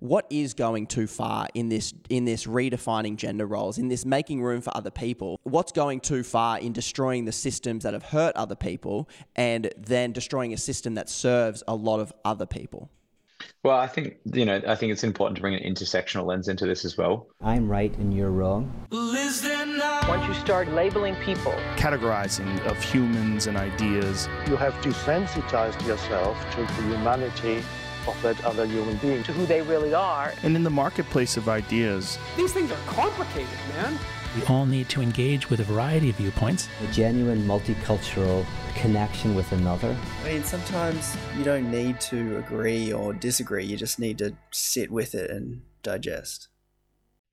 what is going too far in this in this redefining gender roles, in this making room for other people? What's going too far in destroying the systems that have hurt other people and then destroying a system that serves a lot of other people? Well, I think you know, I think it's important to bring an intersectional lens into this as well. I'm right and you're wrong. Once you start labeling people, categorizing of humans and ideas, you have desensitized yourself to the humanity of that other human being, to who they really are. And in the marketplace of ideas, these things are complicated, man. We all need to engage with a variety of viewpoints. A genuine multicultural connection with another. I mean, sometimes you don't need to agree or disagree, you just need to sit with it and digest.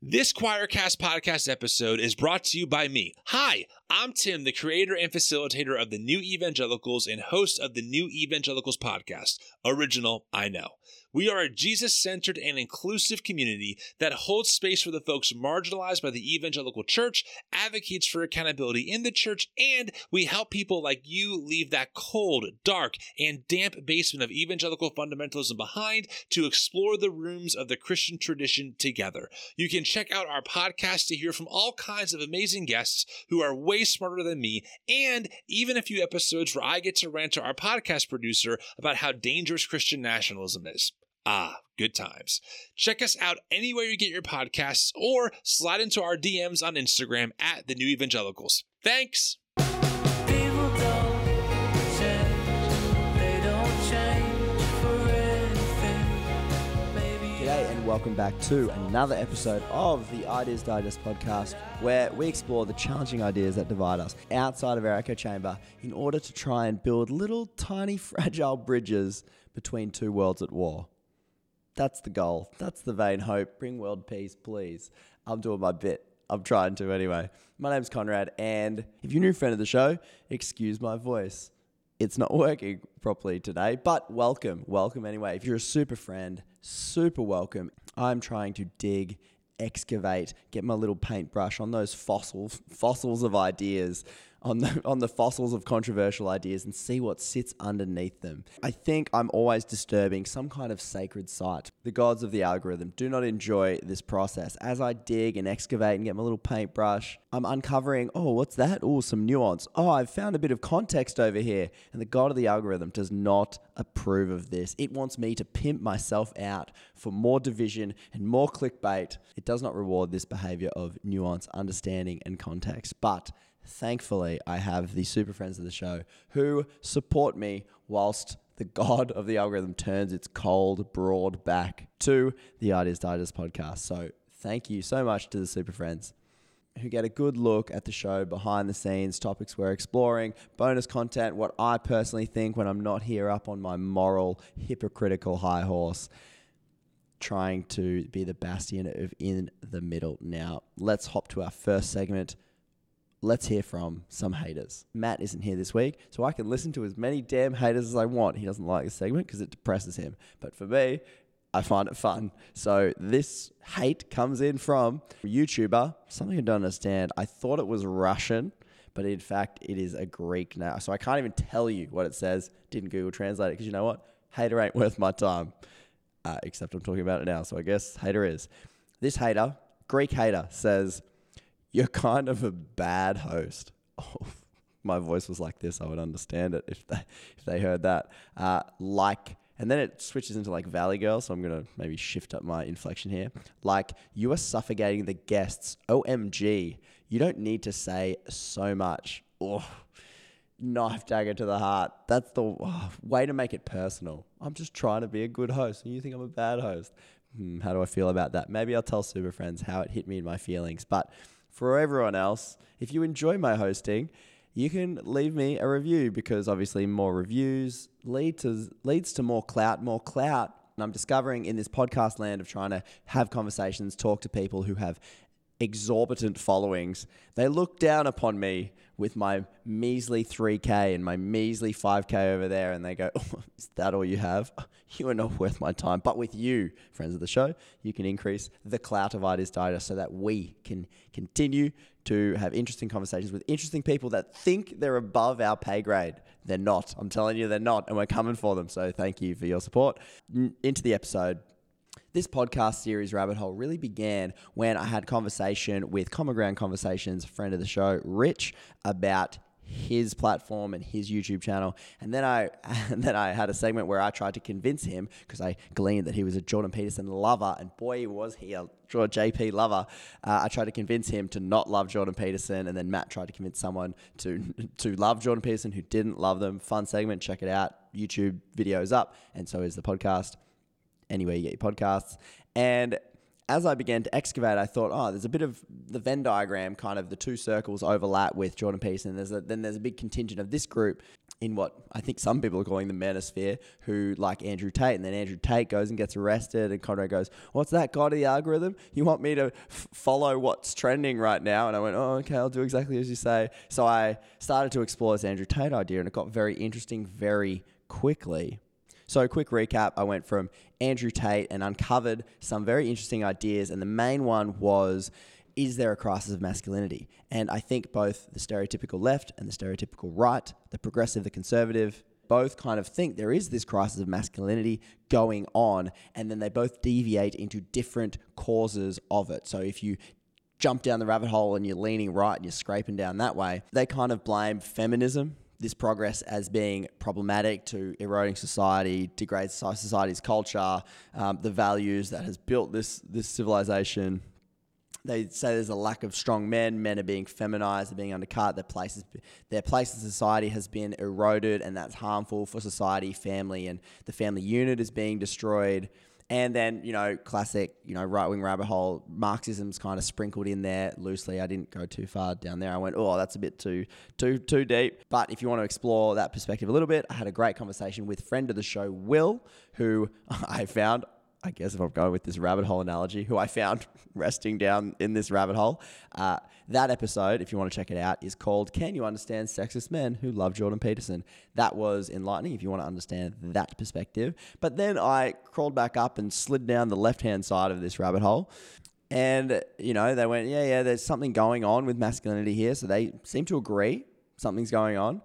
This Choircast podcast episode is brought to you by me. Hi, I'm Tim, the creator and facilitator of the New Evangelicals and host of the New Evangelicals podcast. Original, I know. We are a Jesus centered and inclusive community that holds space for the folks marginalized by the evangelical church, advocates for accountability in the church, and we help people like you leave that cold, dark, and damp basement of evangelical fundamentalism behind to explore the rooms of the Christian tradition together. You can check out our podcast to hear from all kinds of amazing guests who are way smarter than me, and even a few episodes where I get to rant to our podcast producer about how dangerous Christian nationalism is. Ah, good times. Check us out anywhere you get your podcasts or slide into our DMs on Instagram at the New Evangelicals. Thanks. G'day and welcome back to another episode of the Ideas Digest podcast, where we explore the challenging ideas that divide us outside of our echo chamber in order to try and build little tiny fragile bridges between two worlds at war. That's the goal. That's the vain hope. Bring world peace, please. I'm doing my bit. I'm trying to anyway. My name's Conrad, and if you're a new friend of the show, excuse my voice. It's not working properly today, but welcome. Welcome anyway. If you're a super friend, super welcome. I'm trying to dig, excavate, get my little paintbrush on those fossils, fossils of ideas on the on the fossils of controversial ideas and see what sits underneath them. I think I'm always disturbing some kind of sacred site. The gods of the algorithm do not enjoy this process. As I dig and excavate and get my little paintbrush, I'm uncovering, oh, what's that? Oh, some nuance. Oh, I've found a bit of context over here. And the god of the algorithm does not approve of this. It wants me to pimp myself out for more division and more clickbait. It does not reward this behavior of nuance, understanding, and context. But thankfully, I have the super friends of the show who support me whilst the god of the algorithm turns its cold, broad back to the Ideas Digest podcast. So, thank you so much to the super friends who get a good look at the show behind the scenes, topics we're exploring, bonus content, what I personally think when I'm not here up on my moral, hypocritical high horse, trying to be the bastion of in the middle. Now, let's hop to our first segment let's hear from some haters. Matt isn't here this week, so I can listen to as many damn haters as I want. He doesn't like this segment because it depresses him. But for me, I find it fun. So this hate comes in from a YouTuber, something I don't understand. I thought it was Russian, but in fact, it is a Greek now. So I can't even tell you what it says. Didn't Google Translate it because you know what? Hater ain't worth my time. Uh, except I'm talking about it now, so I guess hater is. This hater, Greek hater, says, you're kind of a bad host. Oh, my voice was like this, I would understand it if they if they heard that. Uh, like, and then it switches into like Valley Girl, so I'm gonna maybe shift up my inflection here. Like, you are suffocating the guests. OMG, you don't need to say so much. Oh, knife dagger to the heart. That's the oh, way to make it personal. I'm just trying to be a good host, and you think I'm a bad host. Hmm, how do I feel about that? Maybe I'll tell Super Friends how it hit me in my feelings, but for everyone else, if you enjoy my hosting, you can leave me a review because obviously more reviews lead to leads to more clout, more clout. And I'm discovering in this podcast land of trying to have conversations, talk to people who have exorbitant followings. They look down upon me with my measly 3K and my measly 5K over there, and they go, oh, Is that all you have? You are not worth my time. But with you, friends of the show, you can increase the clout of Ideas Digest so that we can continue to have interesting conversations with interesting people that think they're above our pay grade. They're not. I'm telling you, they're not, and we're coming for them. So thank you for your support. N- into the episode. This podcast series, Rabbit Hole, really began when I had conversation with Common Ground Conversations, friend of the show, Rich, about his platform and his YouTube channel. And then I and then I had a segment where I tried to convince him because I gleaned that he was a Jordan Peterson lover, and boy was he a JP lover. Uh, I tried to convince him to not love Jordan Peterson, and then Matt tried to convince someone to to love Jordan Peterson who didn't love them. Fun segment, check it out. YouTube videos up, and so is the podcast anywhere you get your podcasts. And as I began to excavate, I thought, oh, there's a bit of the Venn diagram, kind of the two circles overlap with Jordan Peterson. There's a, then there's a big contingent of this group in what I think some people are calling the manosphere, who like Andrew Tate, and then Andrew Tate goes and gets arrested, and Conrad goes, "What's that god of the algorithm? You want me to f- follow what's trending right now?" And I went, "Oh, okay, I'll do exactly as you say." So I started to explore this Andrew Tate idea, and it got very interesting very quickly. So, quick recap I went from Andrew Tate and uncovered some very interesting ideas. And the main one was is there a crisis of masculinity? And I think both the stereotypical left and the stereotypical right, the progressive, the conservative, both kind of think there is this crisis of masculinity going on, and then they both deviate into different causes of it. So if you jump down the rabbit hole and you're leaning right and you're scraping down that way, they kind of blame feminism this progress as being problematic to eroding society, degrades society's culture, um, the values that has built this this civilization. They say there's a lack of strong men. Men are being feminized. They're being undercut. Their places, their place in society has been eroded, and that's harmful for society, family, and the family unit is being destroyed. And then, you know, classic, you know, right wing rabbit hole, Marxism's kind of sprinkled in there loosely. I didn't go too far down there. I went, oh, that's a bit too, too, too deep. But if you want to explore that perspective a little bit, I had a great conversation with friend of the show, Will, who I found I guess if I'm going with this rabbit hole analogy, who I found resting down in this rabbit hole. Uh, that episode, if you want to check it out, is called Can You Understand Sexist Men Who Love Jordan Peterson? That was enlightening if you want to understand that perspective. But then I crawled back up and slid down the left hand side of this rabbit hole. And, you know, they went, yeah, yeah, there's something going on with masculinity here. So they seem to agree something's going on.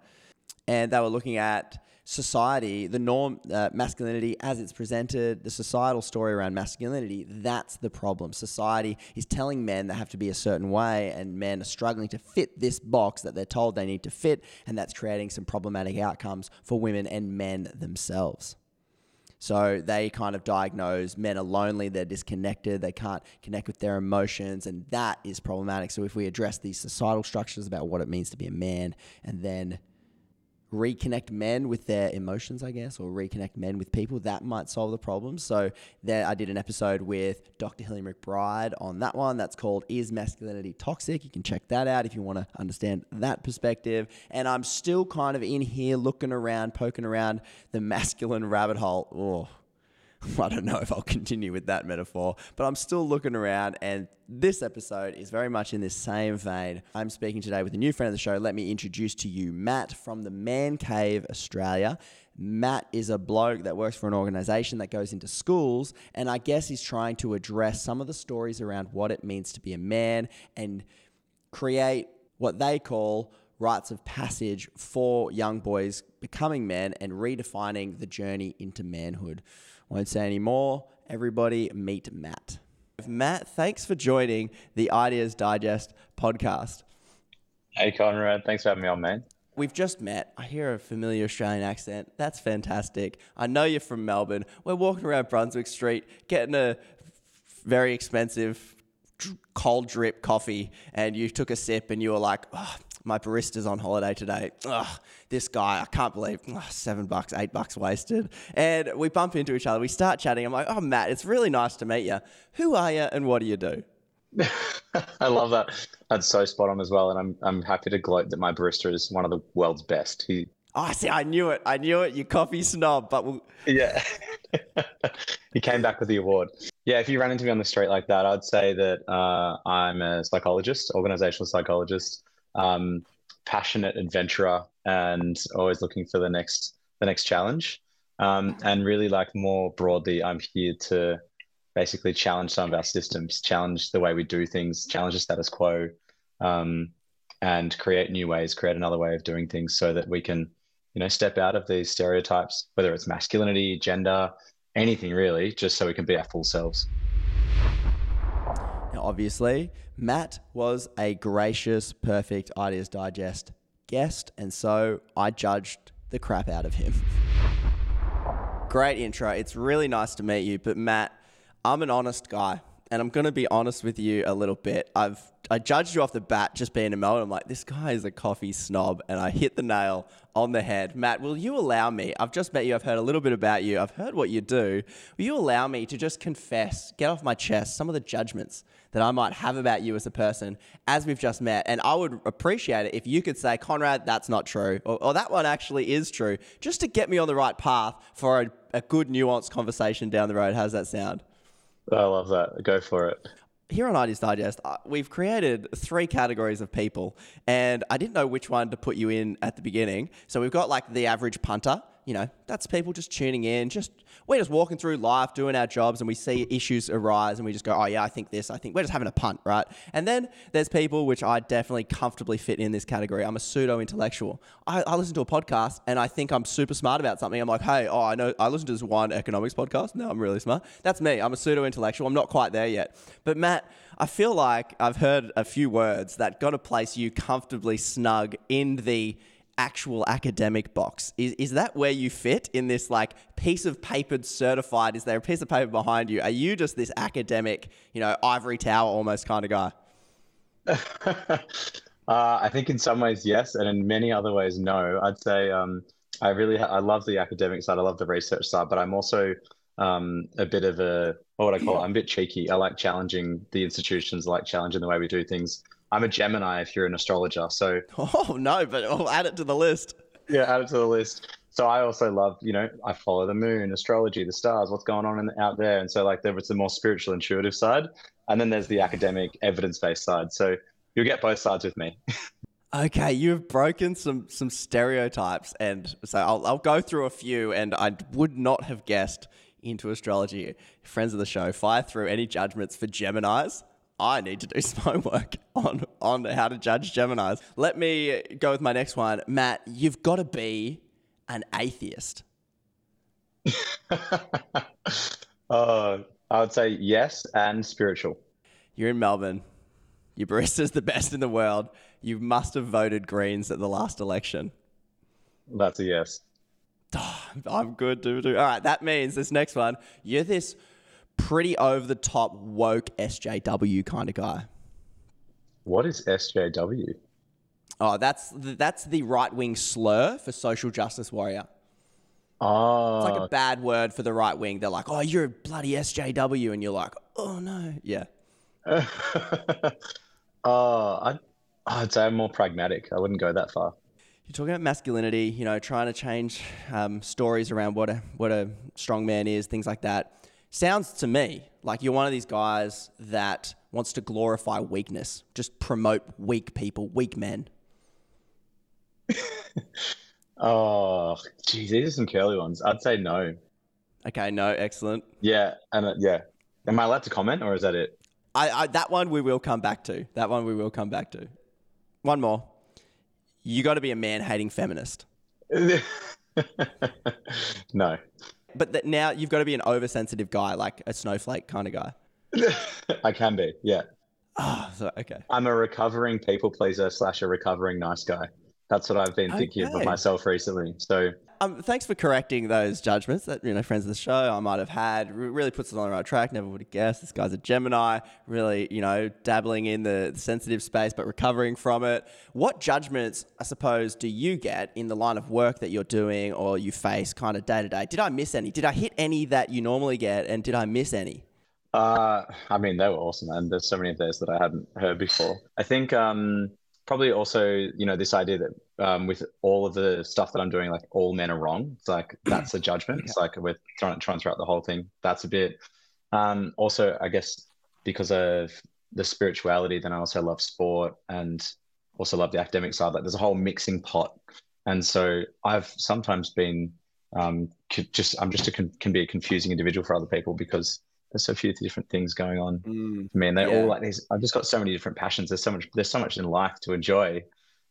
And they were looking at society, the norm, uh, masculinity as it's presented, the societal story around masculinity, that's the problem. Society is telling men they have to be a certain way, and men are struggling to fit this box that they're told they need to fit, and that's creating some problematic outcomes for women and men themselves. So they kind of diagnose men are lonely, they're disconnected, they can't connect with their emotions, and that is problematic. So if we address these societal structures about what it means to be a man, and then reconnect men with their emotions, I guess, or reconnect men with people, that might solve the problem. So there, I did an episode with Dr. Hillary McBride on that one. That's called "Is Masculinity Toxic?" You can check that out if you want to understand that perspective. And I'm still kind of in here looking around, poking around the masculine rabbit hole. Oh, I don't know if I'll continue with that metaphor, but I'm still looking around, and this episode is very much in this same vein. I'm speaking today with a new friend of the show. Let me introduce to you Matt from the Man Cave Australia. Matt is a bloke that works for an organization that goes into schools, and I guess he's trying to address some of the stories around what it means to be a man and create what they call rites of passage for young boys becoming men and redefining the journey into manhood. Won't say any more. Everybody meet Matt. Matt, thanks for joining the Ideas Digest podcast. Hey, Conrad. Thanks for having me on, man. We've just met. I hear a familiar Australian accent. That's fantastic. I know you're from Melbourne. We're walking around Brunswick Street getting a very expensive cold drip coffee, and you took a sip and you were like, oh, my barista's on holiday today. Ugh, this guy, I can't believe ugh, seven bucks, eight bucks wasted. And we bump into each other. We start chatting. I'm like, oh, Matt, it's really nice to meet you. Who are you and what do you do? I love that. That's so spot on as well. And I'm, I'm happy to gloat that my barista is one of the world's best. He, Oh, see, I knew it. I knew it. You coffee snob, but we'll... yeah, he came back with the award. Yeah, if you ran into me on the street like that, I'd say that uh, I'm a psychologist, organizational psychologist um, passionate adventurer and always looking for the next the next challenge. Um, and really, like more broadly, I'm here to basically challenge some of our systems, challenge the way we do things, challenge the status quo, um, and create new ways, create another way of doing things, so that we can, you know, step out of these stereotypes, whether it's masculinity, gender, anything really, just so we can be our full selves. Obviously, Matt was a gracious, perfect Ideas Digest guest, and so I judged the crap out of him. Great intro. It's really nice to meet you, but Matt, I'm an honest guy, and I'm to be honest with you a little bit. I've I judged you off the bat just being a Melbourne. I'm like, this guy is a coffee snob, and I hit the nail on the head. Matt, will you allow me? I've just met you. I've heard a little bit about you. I've heard what you do. Will you allow me to just confess, get off my chest, some of the judgments that I might have about you as a person as we've just met? And I would appreciate it if you could say, Conrad, that's not true, or, or that one actually is true, just to get me on the right path for a, a good, nuanced conversation down the road. How's that sound? I love that. Go for it here on Ideas Digest, uh, we've created three categories of people, and I didn't know which one to put you in at the beginning. So we've got like the average punter. You know, that's people just tuning in. Just we're just walking through life, doing our jobs, and we see issues arise, and we just go, "Oh yeah, I think this. I think we're just having a punt, right?" And then there's people which I definitely comfortably fit in this category. I'm a pseudo intellectual. I, I listen to a podcast, and I think I'm super smart about something. I'm like, "Hey, oh, I know. I listen to this one economics podcast. Now I'm really smart. That's me. I'm a pseudo intellectual. I'm not quite there yet, but Matt." I feel like I've heard a few words that got to place you comfortably snug in the actual academic box. Is, is that where you fit in this like piece of paper certified? Is there a piece of paper behind you? Are you just this academic, you know, ivory tower almost kind of guy? uh, I think in some ways yes, and in many other ways no. I'd say um, I really ha- I love the academic side. I love the research side, but I'm also um, a bit of a what would I call it? I'm a bit cheeky. I like challenging the institutions, I like challenging the way we do things. I'm a Gemini if you're an astrologer. So Oh no, but I'll add it to the list. Yeah, add it to the list. So I also love, you know, I follow the moon, astrology, the stars, what's going on in, out there. And so like there was the more spiritual, intuitive side. And then there's the academic, evidence-based side. So you'll get both sides with me. Okay, you've broken some some stereotypes, and so I'll I'll go through a few, and I would not have guessed into astrology. Friends of the show, fire through any judgments for Geminis. I need to do some homework on, on how to judge Geminis. Let me go with my next one. Matt, you've got to be an atheist. uh, I would say yes and spiritual. You're in Melbourne. Your barista's the best in the world. You must have voted Greens at the last election. That's a yes. I'm good, dude. All right, that means this next one, you're this pretty over the top woke SJW kind of guy. What is SJW? Oh, that's the, that's the right wing slur for social justice warrior. Oh, it's like a bad word for the right wing. They're like, "Oh, you're a bloody SJW," and you're like, "Oh no, yeah." uh, I'd, I'd say I'm more pragmatic. I wouldn't go that far you're talking about masculinity, you know, trying to change um, stories around what a what a strong man is, things like that. Sounds to me like you're one of these guys that wants to glorify weakness, just promote weak people, weak men. oh, geez, these are some curly ones. I'd say no. Okay, no, excellent. Yeah, and uh, yeah. Am I allowed to comment, or is that it? I, I that one we will come back to. That one we will come back to. One more you got to be a man hating feminist. no. But that now you've got to be an oversensitive guy, like a snowflake kind of guy. I can be, yeah. Oh, so, okay. I'm a recovering people pleaser slash a recovering nice guy. That's what I've been thinking okay. of myself recently. So um, thanks for correcting those judgments that you know friends of the show I might have had. really puts us on the right track. Never would have guessed this guy's a Gemini. Really, you know, dabbling in the, sensitive space but recovering from it. What judgments, I suppose, do you get in the line of work that you're doing or you face kind of day to day? Did I miss any? Did I hit any that you normally get, and did I miss any? Uh, I mean, they were awesome, and there's so many of those that I hadn't heard before. I think um, probably also you know this idea that um, with all of the stuff that i'm doing like all men are wrong. It's like that's a judgment. Yeah. it's like we're trying, trying throughout the whole thing. That's a bit um, also i guess because of the spirituality then i also love sport and also love the academic side. Like there's a whole mixing pot. And so i've sometimes been um, just i'm just a can be a confusing individual for other people because there's a few different things going on mm, for me, and they're yeah. all like these. I've just got so many different passions. There's so much. There's so much in life to enjoy.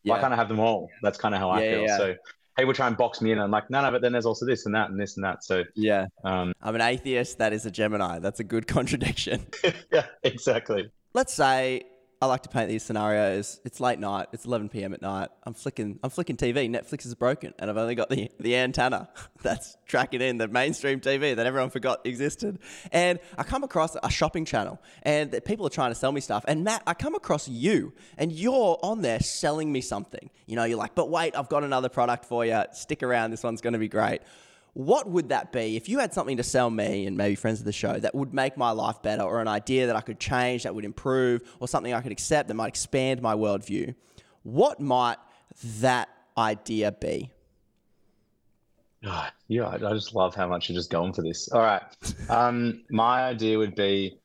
Yeah. Why can't I have them all? That's kind of how I feel. Yeah. So people try and box me in. And I'm like, no, no, but then there's also this and that and this and that. So Yeah. um, I'm an atheist that is a Gemini. That's a good contradiction. yeah, exactly. Let's say I like to paint these scenarios. It's late night. It's 11 p.m. at night. I'm flicking. I'm flicking TV. Netflix is broken, and I've only got the the antenna that's tracking in the mainstream TV that everyone forgot existed. And I come across a shopping channel, and people are trying to sell me stuff. And Matt, I come across you, and you're on there selling me something. You know, you're like, but wait, I've got another product for you. Stick around. This one's going to be great. What would that be if you had something to sell me and maybe friends of the show that would make my life better, or an idea that I could change that would improve, or something I could accept that might expand my worldview? What might that idea be? Oh, yeah, I just love how much you're just going for this. All right. Um, my idea would be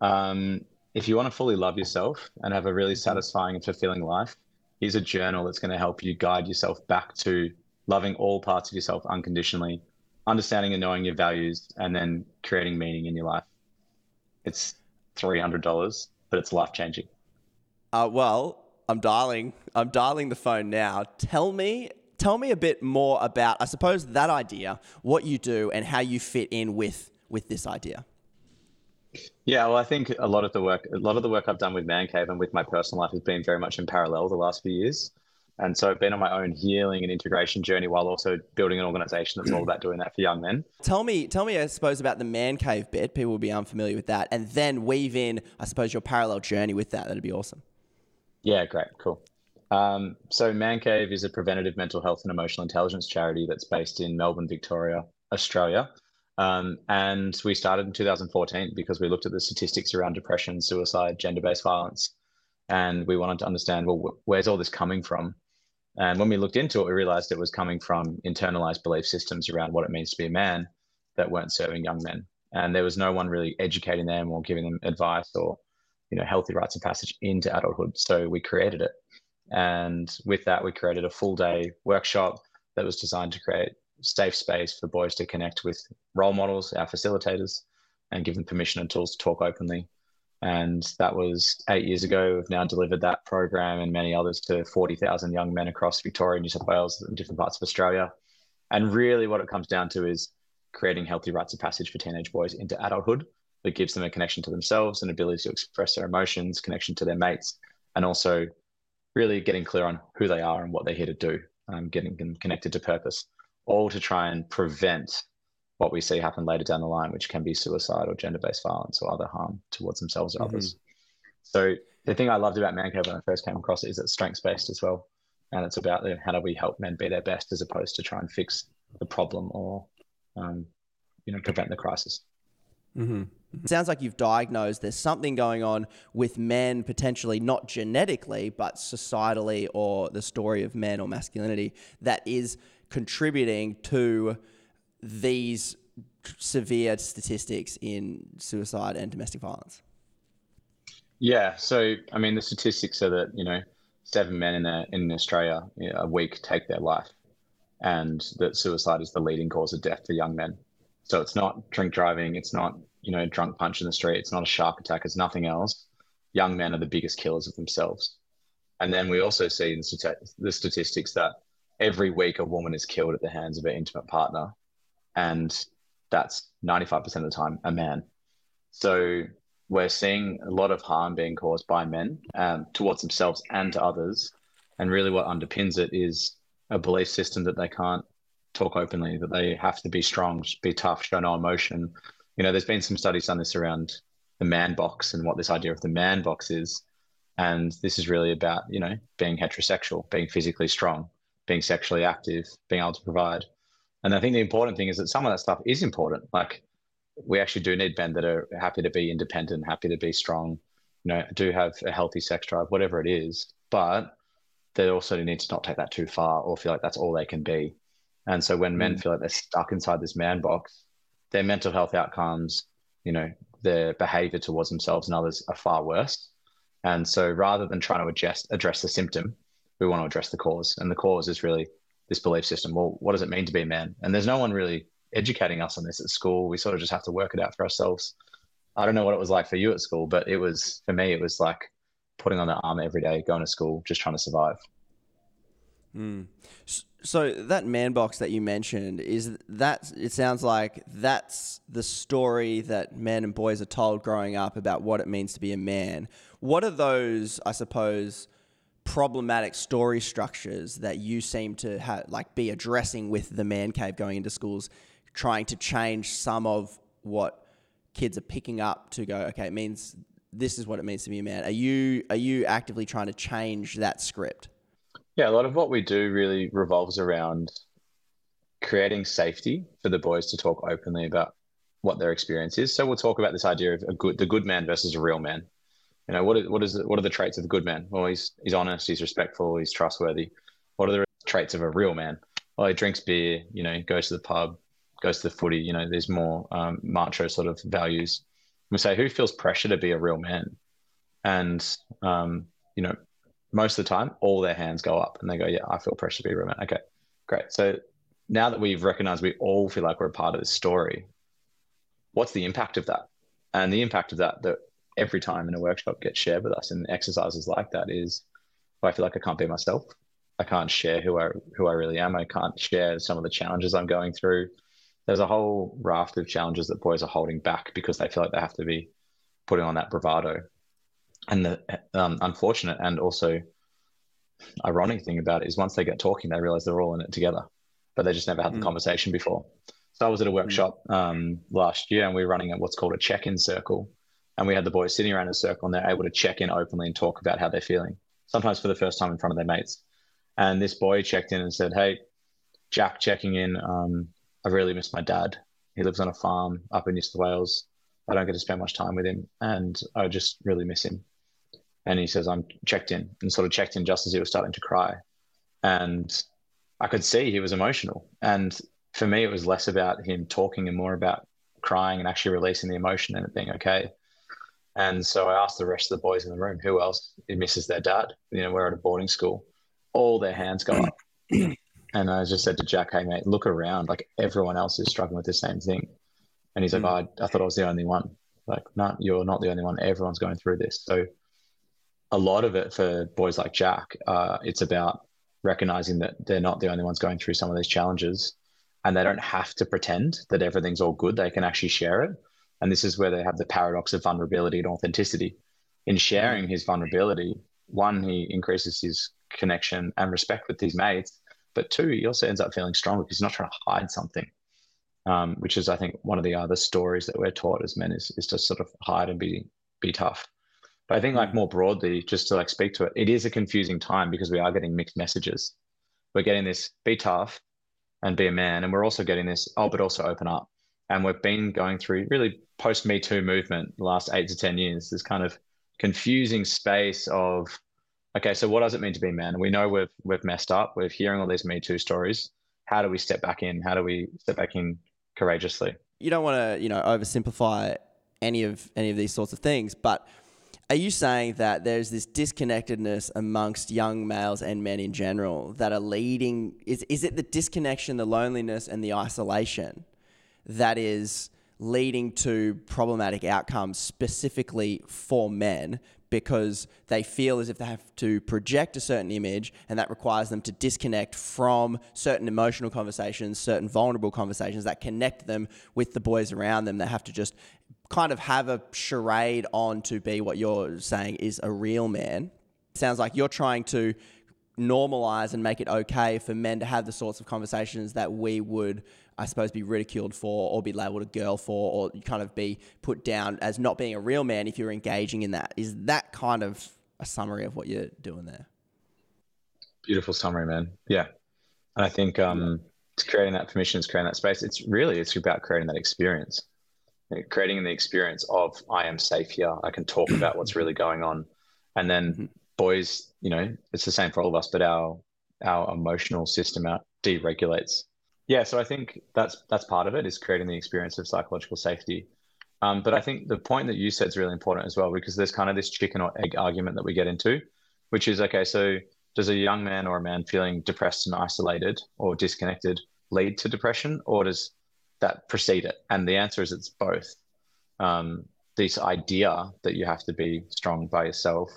um, if you want to fully love yourself and have a really satisfying and fulfilling life, here's a journal that's going to help you guide yourself back to loving all parts of yourself unconditionally, understanding and knowing your values, and then creating meaning in your life. It's $300, but it's life changing. Uh, well, I'm dialing. I'm dialing the phone now. Tell me, tell me a bit more about, I suppose, that idea, what you do, and how you fit in with with this idea. Yeah, well, I think a lot of the work, a lot of the work I've done with Man Cave and with my personal life has been very much in parallel the last few years. And so I've been on my own healing and integration journey while also building an organization that's all about doing that for young men. Tell me, tell me, I suppose, about the man cave bit. People will be unfamiliar with that, and then weave in, I suppose, your parallel journey with that. That'd be awesome. Yeah, great, cool. Um, so Man Cave is a preventative mental health and emotional intelligence charity that's based in Melbourne, Victoria, Australia. Um, and we started in 2014 because we looked at the statistics around depression, suicide, gender-based violence, and we wanted to understand, well, wh- where's all this coming from? And when we looked into it, we realized it was coming from internalized belief systems around what it means to be a man that weren't serving young men. And there was no one really educating them or giving them advice or, you know, healthy rites of passage into adulthood. So we created it. And with that, we created a full day workshop that was designed to create safe space for boys to connect with role models, our facilitators, and give them permission and tools to talk openly and that was eight years ago. We've now delivered that program and many others to 40,000 young men across Victoria, New South Wales, and different parts of Australia. And really, what it comes down to is creating healthy rites of passage for teenage boys into adulthood that gives them a connection to themselves, an ability to express their emotions, connection to their mates, and also really getting clear on who they are and what they're here to do, um, getting them connected to purpose, all to try and prevent what we see happen later down the line, which can be suicide or gender-based violence or other harm towards themselves or Mhm. others. So the thing I loved about Man Cave when I first came across it is it's strengths-based as well, and it's about the, how do we help men be their best as opposed to try and fix the problem or, um, you know, prevent the crisis. Mm-hmm. It sounds like you've diagnosed there's something going on with men, potentially not genetically, but societally, or the story of men or masculinity that is contributing to these severe statistics in suicide and domestic violence. Yeah. So, I mean, the statistics are that, you know, seven men in, a, in Australia a week take their life, and that suicide is the leading cause of death for young men. So it's not drink driving, it's not, you know, drunk punch in the street, it's not a shark attack, it's nothing else. Young men are the biggest killers of themselves. And then we also see in the statistics that every week a woman is killed at the hands of her intimate partner, and that's 95% of the time a man. So we're seeing a lot of harm being caused by men um, towards themselves and to others. And really, what underpins it is a belief system that they can't talk openly, that they have to be strong, be tough, show no emotion. You know, there's been some studies on this around the man box and what this idea of the man box is. And this is really about, you know, being heterosexual, being physically strong, being sexually active, being able to provide. And I think the important thing is that some of that stuff is important. Like we actually do need men that are happy to be independent, happy to be strong, you know, do have a healthy sex drive, whatever it is. But they also need to not take that too far or feel like that's all they can be. And so when men mm. feel like they're stuck inside this man box, their mental health outcomes, you know, their behavior towards themselves and others are far worse. And so rather than trying to address address the symptom, we want to address the cause. And the cause is really this belief system. Well, what does it mean to be a man? And there's no one really educating us on this at school. We sort of just have to work it out for ourselves. I don't know what it was like for you at school, but it was for me, it was like putting on the armor every day, going to school, just trying to survive. Mm. So that man box that you mentioned is that it sounds like that's the story that men and boys are told growing up about what it means to be a man. What are those, I suppose, problematic story structures that you seem to have like be addressing with the man cave going into schools, trying to change some of what kids are picking up to go, okay, it means this is what it means to be a man. Are you are you actively trying to change that script? Yeah, a lot of what we do really revolves around creating safety for the boys to talk openly about what their experience is. So we'll talk about this idea of a good, the good man versus a real man. You know, what is, what is what are the traits of a good man? Well, he's he's honest, he's respectful, he's trustworthy. What are the traits of a real man? Well, he drinks beer, you know, goes to the pub, goes to the footy. You know, there's more um, macho sort of values. We say, who feels pressure to be a real man? And um, you know, most of the time, all their hands go up and they go, Yeah, I feel pressure to be a real man. Okay, great. So now that we've recognized we all feel like we're a part of this story, what's the impact of that? And the impact of that, that every time in a workshop gets shared with us in exercises like that is I feel like I can't be myself. I can't share who I who I really am. I can't share some of the challenges I'm going through. There's a whole raft of challenges that boys are holding back because they feel like they have to be putting on that bravado and the um, unfortunate and also ironic thing about it is once they get talking, they realize they're all in it together, but they just never had the mm. conversation before. So I was at a hmm. workshop um, last year, and we were running at what's called a check-in circle, and we had the boys sitting around a circle, and they're able to check in openly and talk about how they're feeling. Sometimes for the first time in front of their mates. And this boy checked in and said, "Hey, Jack, checking in. Um, I really miss my dad. He lives on a farm up in New South Wales. I don't get to spend much time with him, and I just really miss him." and he says, I'm checked in and sort of checked in just as he was starting to cry. And I could see he was emotional. And for me, it was less about him talking and more about crying and actually releasing the emotion and it being okay. And so I asked the rest of the boys in the room, who else misses their dad? You know, we're at a boarding school. All their hands go up. and I just said to Jack, hey, mate, look around. Like everyone else is struggling with the same thing. And he's like, mm. oh, I, I thought I was the only one. Like, no, you're not the only one. Everyone's going through this. So a lot of it for boys like Jack, uh, it's about recognizing that they're not the only ones going through some of these challenges and they don't have to pretend that everything's all good. They can actually share it. And this is where they have the paradox of vulnerability and authenticity. In sharing his vulnerability, one, he increases his connection and respect with his mates, but two, he also ends up feeling stronger because he's not trying to hide something. Um, which is, I think, one of the other stories that we're taught as men is, is to sort of hide and be be tough. But I think like more broadly, just to like speak to it, it is a confusing time because we are getting mixed messages. We're getting this be tough and be a man, and we're also getting this oh, but also open up. And we've been going through really post Me Too movement the last eight to ten years. This kind of confusing space of okay, so what does it mean to be man? We know we've we've messed up. We're hearing all these Me Too stories. How do we step back in? How do we step back in courageously? You don't want to, you know, oversimplify any of any of these sorts of things, but are you saying that there's this disconnectedness amongst young males and men in general that are leading? Is, is it the disconnection, the loneliness, and the isolation that is leading to problematic outcomes specifically for men because they feel as if they have to project a certain image and that requires them to disconnect from certain emotional conversations, certain vulnerable conversations that connect them with the boys around them They have to just kind of have a charade on to be what you're saying is a real man. Sounds like you're trying to normalize and make it okay for men to have the sorts of conversations that we would, I suppose, be ridiculed for or be labeled a girl for or kind of be put down as not being a real man if you're engaging in that. Is that kind of a summary of what you're doing there? Beautiful summary, man. Yeah. And I think um, it's creating that permission, it's creating that space. It's really, it's about creating that experience creating the experience of I am safe here. I can talk about what's really going on, and then mm-hmm. boys, you know, it's the same for all of us, but our our emotional system out deregulates. Yeah, so I think that's that's part of it is creating the experience of psychological safety. Um, but I think the point that you said is really important as well because there's kind of this chicken or egg argument that we get into, which is okay. So does a young man or a man feeling depressed and isolated or disconnected lead to depression, or does that precede it? And the answer is it's both. Um, this idea that you have to be strong by yourself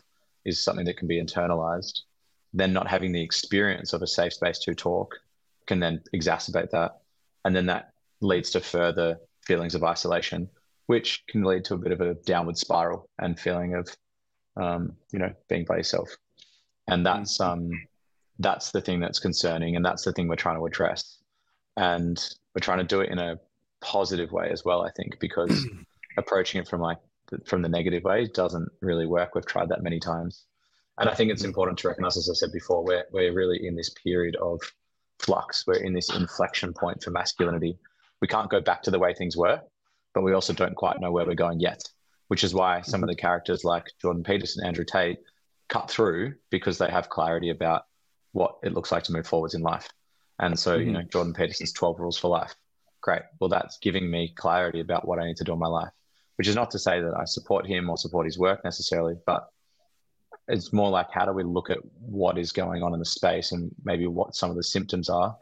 is something that can be internalized. then not having the experience of a safe space to talk can then exacerbate that. And then that leads to further feelings of isolation, which can lead to a bit of a downward spiral and feeling of, um, you know, being by yourself. And that's um, that's the thing that's concerning, and that's the thing we're trying to address. And we're trying to do it in a positive way as well. I think because approaching it from like from the negative way doesn't really work. We've tried that many times. And I think it's important to recognize, as I said before, we're, we're really in this period of flux. We're in this inflection point for masculinity. We can't go back to the way things were, but we also don't quite know where we're going yet, which is why some of the characters like Jordan Peterson, Andrew Tate cut through because they have clarity about what it looks like to move forwards in life. And so, mm-hmm. you know, Jordan Peterson's 12 rules for life. Great. Well, that's giving me clarity about what I need to do in my life, which is not to say that I support him or support his work necessarily, but it's more like how do we look at what is going on in the space and maybe what some of the symptoms are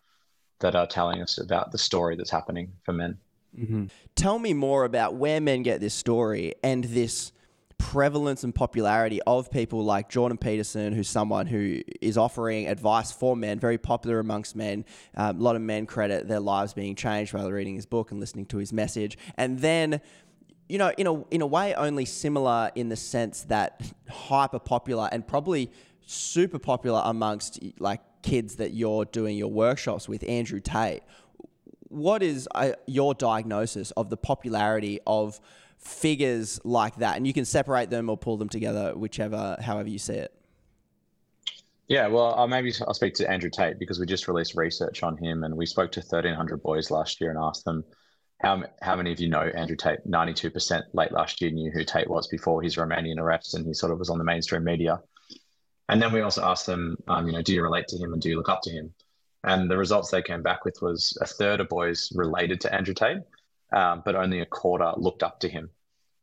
that are telling us about the story that's happening for men. Mm-hmm. Tell me more about where men get this story and this prevalence and popularity of people like Jordan Peterson, who's someone who is offering advice for men, very popular amongst men. Um, a lot of men credit their lives being changed while reading his book and listening to his message. And then you know, in a in a way, only similar in the sense that hyper popular and probably super popular amongst like kids that you're doing your workshops with, Andrew Tate. What is uh, your diagnosis of the popularity of figures like that? And you can separate them or pull them together, whichever, however you see it. Yeah, well, I'll maybe I'll speak to Andrew Tate because we just released research on him, and we spoke to 1,300 boys last year and asked them how, how many of you know Andrew Tate? 92% late last year knew who Tate was before his Romanian arrest, and he sort of was on the mainstream media. And then we also asked them, um, you know, do you relate to him and do you look up to him? And the results they came back with was a third of boys related to Andrew Tate, um, but only a quarter looked up to him.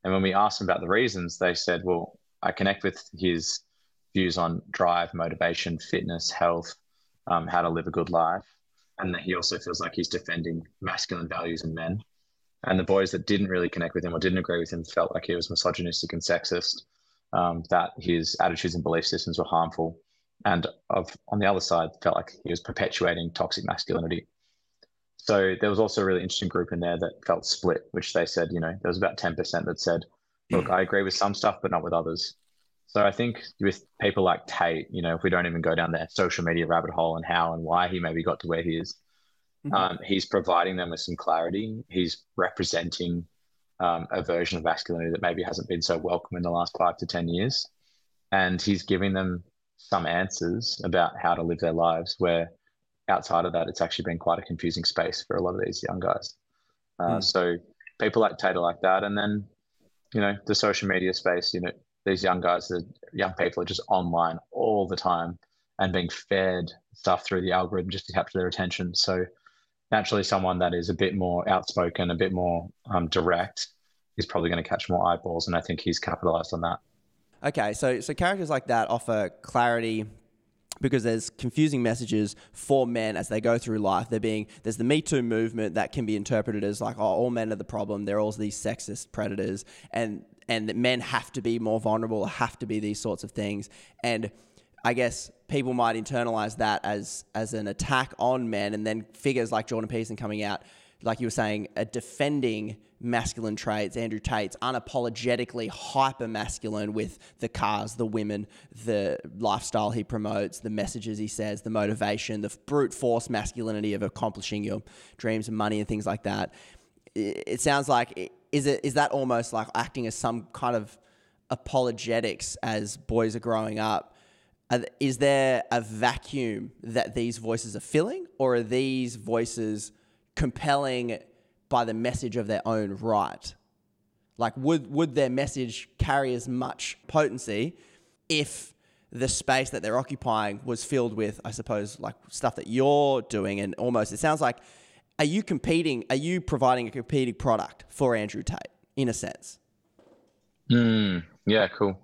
And when we asked them about the reasons, they said, well, I connect with his views on drive, motivation, fitness, health, um, how to live a good life. And that he also feels like he's defending masculine values in men. And the boys that didn't really connect with him or didn't agree with him felt like he was misogynistic and sexist, um, that his attitudes and belief systems were harmful. And of, on the other side, felt like he was perpetuating toxic masculinity. So there was also a really interesting group in there that felt split, which they said, you know, there was about 10% that said, look, I agree with some stuff, but not with others. So I think with people like Tate, you know, if we don't even go down that social media rabbit hole and how and why he maybe got to where he is, Mm-hmm. Um, he's providing them with some clarity. He's representing um, a version of masculinity that maybe hasn't been so welcome in the last five to 10 years. And he's giving them some answers about how to live their lives, where outside of that, it's actually been quite a confusing space for a lot of these young guys. Uh, mm. So people like Tater like that. And then, you know, the social media space, you know, these young guys, the young people are just online all the time and being fed stuff through the algorithm just to capture their attention. So naturally someone that is a bit more outspoken, a bit more um, direct is probably going to catch more eyeballs, and I think he's capitalized on that. Okay, so so characters like that offer clarity because there's confusing messages for men as they go through life. They're being there's the Me Too movement that can be interpreted as like, oh, all men are the problem. They're all these sexist predators, and and that men have to be more vulnerable, have to be these sorts of things, and I guess people might internalize that as as an attack on men, and then figures like Jordan Peterson coming out, like you were saying, a defending masculine traits. Andrew Tate's unapologetically hyper masculine with the cars, the women, the lifestyle he promotes, the messages he says, the motivation, the brute force masculinity of accomplishing your dreams and money and things like that. It sounds like is it is that almost like acting as some kind of apologetics as boys are growing up is there a vacuum that these voices are filling, or are these voices compelling by the message of their own right? Like, would, would their message carry as much potency if the space that they're occupying was filled with, I suppose, like stuff that you're doing? And almost, it sounds like, are you competing? Are you providing a competing product for Andrew Tate in a sense? Mm, yeah, cool.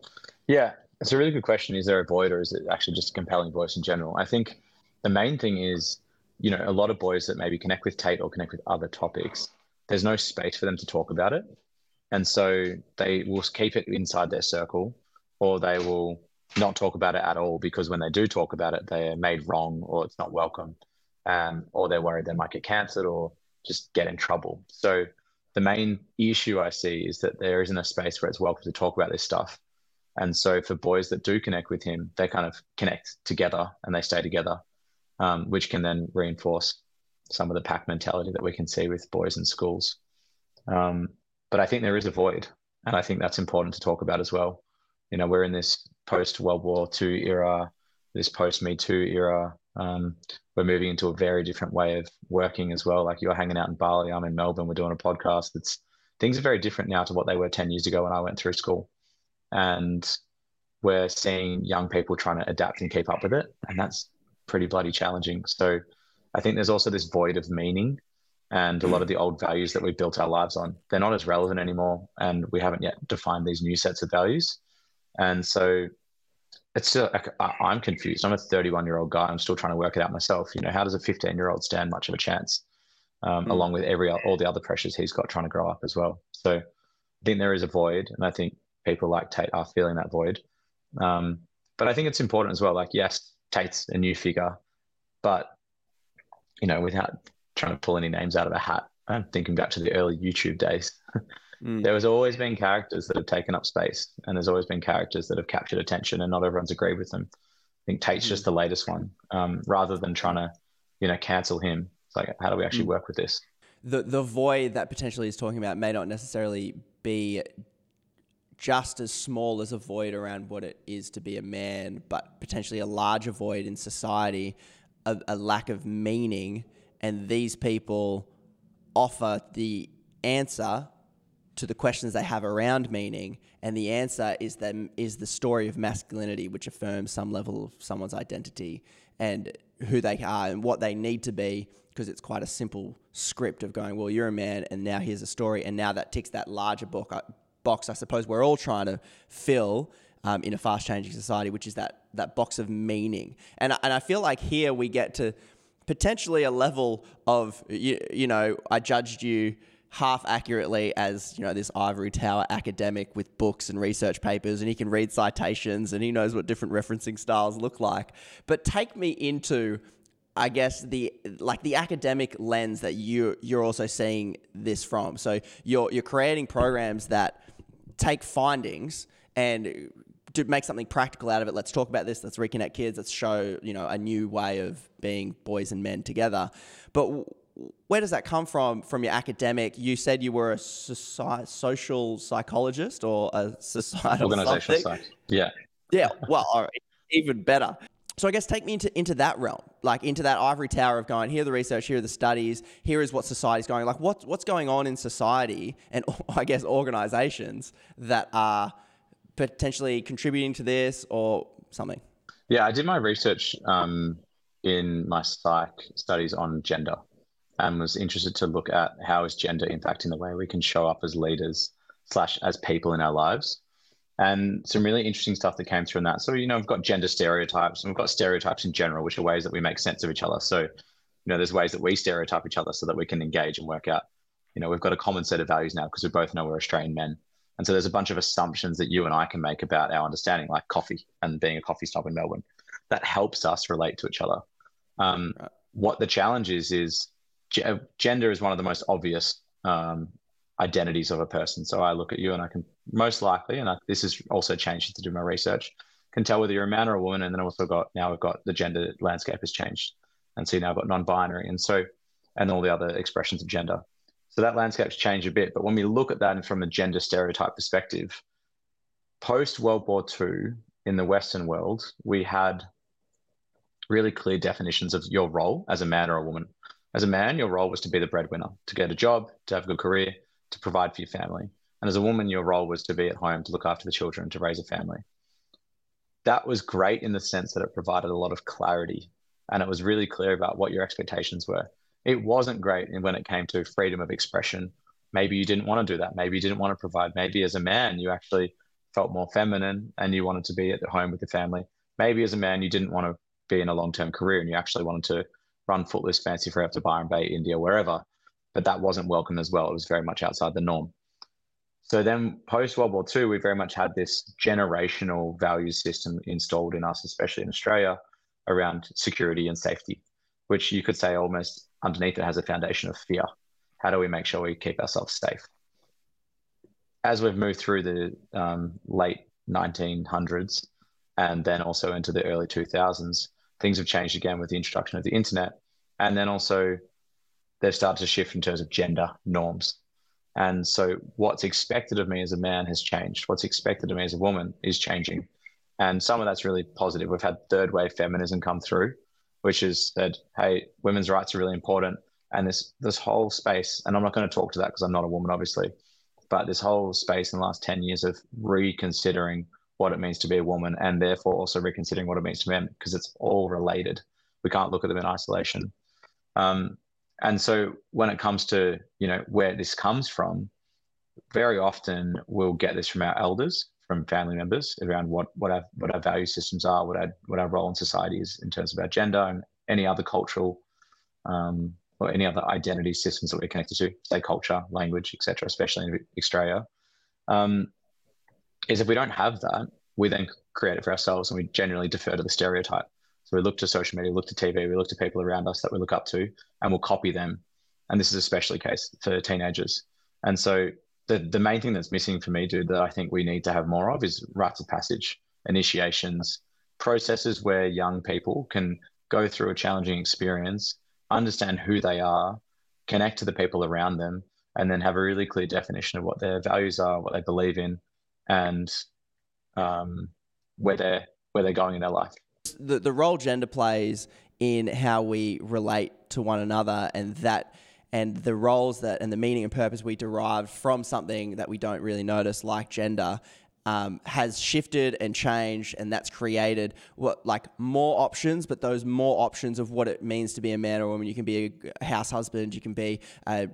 Yeah, it's a really good question. Is there a void or is it actually just a compelling voice in general? I think the main thing is, you know, a lot of boys that maybe connect with Tate or connect with other topics, there's no space for them to talk about it. And so they will keep it inside their circle or they will not talk about it at all because when they do talk about it, they are made wrong or it's not welcome, um, or they're worried they might get cancelled or just get in trouble. So the main issue I see is that there isn't a space where it's welcome to talk about this stuff. And so for boys that do connect with him, they kind of connect together and they stay together, um, which can then reinforce some of the pack mentality that we can see with boys in schools. Um, but I think there is a void, and I think that's important to talk about as well. You know, we're in this post World War II era, this post Me Too era. Um, we're moving into a very different way of working as well. Like you're hanging out in Bali, I'm in Melbourne. We're doing a podcast. It's things are very different now to what they were ten years ago when I went through school, and we're seeing young people trying to adapt and keep up with it, and that's pretty bloody challenging. So I think there's also this void of meaning and a lot of the old values that we built our lives on they're not as relevant anymore and we haven't yet defined these new sets of values. And so it's still i'm confused. I'm a 31 year old guy. I'm still trying to work it out myself. You know how does a 15 year old stand much of a chance um, mm. along with every all the other pressures he's got trying to grow up as well? So i think there is a void and i think people like tate are feeling that void um, but i think it's important as well like yes tate's a new figure but you know without trying to pull any names out of a hat. I'm thinking back to the early YouTube days. mm. There has always been characters that have taken up space, and there's always been characters that have captured attention, and not everyone's agreed with them. I think Tate's mm. just the latest one. Um, rather than trying to, you know, cancel him, it's like, how do we actually mm. work with this? The the void that potentially is talking about may not necessarily be just as small as a void around what it is to be a man, but potentially a larger void in society, a, a lack of meaning. And these people offer the answer to the questions they have around meaning, and the answer is them is the story of masculinity, which affirms some level of someone's identity and who they are and what they need to be, because it's quite a simple script of going, well, you're a man, and now here's a story, and now that ticks that larger book, uh, box. I suppose we're all trying to fill um, in a fast changing society, which is that that box of meaning, and and I feel like here we get to potentially a level of you, you know I judged you half accurately as you know this ivory tower academic with books and research papers and he can read citations and he knows what different referencing styles look like but take me into I guess the like the academic lens that you you're also seeing this from so you're you're creating programs that take findings and to make something practical out of it. Let's talk about this. Let's reconnect kids. Let's show you know a new way of being boys and men together. But where does that come from? From your academic, you said you were a soci- social psychologist or a societal organizational psych. Yeah. Yeah. Well, even better. So I guess take me into, into that realm, like into that ivory tower of going, here the research, here are the studies, here is what society's going. Like what, what's going on in society and I guess organizations that are potentially contributing to this or something? Yeah, I did my research um, in my psych studies on gender and was interested to look at how is gender impacting the way we can show up as leaders slash as people in our lives and some really interesting stuff that came through in that so you know we've got gender stereotypes and we've got stereotypes in general which are ways that we make sense of each other so you know there's ways that we stereotype each other so that we can engage and work out you know we've got a common set of values now because we both know we're australian men and so there's a bunch of assumptions that you and I can make about our understanding, like coffee and being a coffee stop in Melbourne, that helps us relate to each other. Um, right. What the challenge is, is g- gender is one of the most obvious um, identities of a person. So I look at you and I can most likely, and I, this has also changed to do my research, can tell whether you're a man or a woman. And then also got, now we've got the gender landscape has changed. And so now I've got non-binary. And so, and all the other expressions of gender. So that landscape's changed a bit. But when we look at that from a gender stereotype perspective, post World War II in the Western world, we had really clear definitions of your role as a man or a woman. As a man, your role was to be the breadwinner, to get a job, to have a good career, to provide for your family. And as a woman, your role was to be at home, to look after the children, to raise a family. That was great in the sense that it provided a lot of clarity and it was really clear about what your expectations were it wasn't great when it came to freedom of expression. Maybe you didn't want to do that. Maybe you didn't want to provide. Maybe as a man, you actually felt more feminine and you wanted to be at home with the family. Maybe as a man, you didn't want to be in a long term career and you actually wanted to run Footloose, Fancy Free up to Byron Bay, India, wherever. But that wasn't welcome as well. It was very much outside the norm. So then post World War II, we very much had this generational value system installed in us, especially in Australia, around security and safety, which you could say almost underneath it has a foundation of fear. How do we make sure we keep ourselves safe? As we've moved through the um, late 1900s and then also into the early 2000s, things have changed again with the introduction of the internet. And then also they've started to shift in terms of gender norms. And so what's expected of me as a man has changed. What's expected of me as a woman is changing. And some of that's really positive. We've had third wave feminism come through, which has said, hey, women's rights are really important. And this this whole space, and I'm not going to talk to that because I'm not a woman, obviously, but this whole space in the last 10 years of reconsidering what it means to be a woman and therefore also reconsidering what it means to men because it's all related. We can't look at them in isolation. Um, and so when it comes to you know where this comes from very often we'll get this from our elders from family members around what what our what our value systems are what our what our role in society is in terms of our gender and any other cultural um, or any other identity systems that we're connected to say culture language etc especially in australia. Um, is if we don't have that we then create it for ourselves and we generally defer to the stereotype so we look to social media, look to TV, we look to people around us that we look up to, and we'll copy them. And this is especially the case for teenagers. And so the the main thing that's missing for me, dude, that I think we need to have more of is rites of passage, initiations, processes where young people can go through a challenging experience, understand who they are, connect to the people around them, and then have a really clear definition of what their values are, what they believe in, and um, where they're where they're going in their life the, the role gender plays in how we relate to one another and that and the roles that and the meaning and purpose we derive from something that we don't really notice like gender um, has shifted and changed and that's created what like more options but those more options of what it means to be a man or woman. You can be a house husband you can be a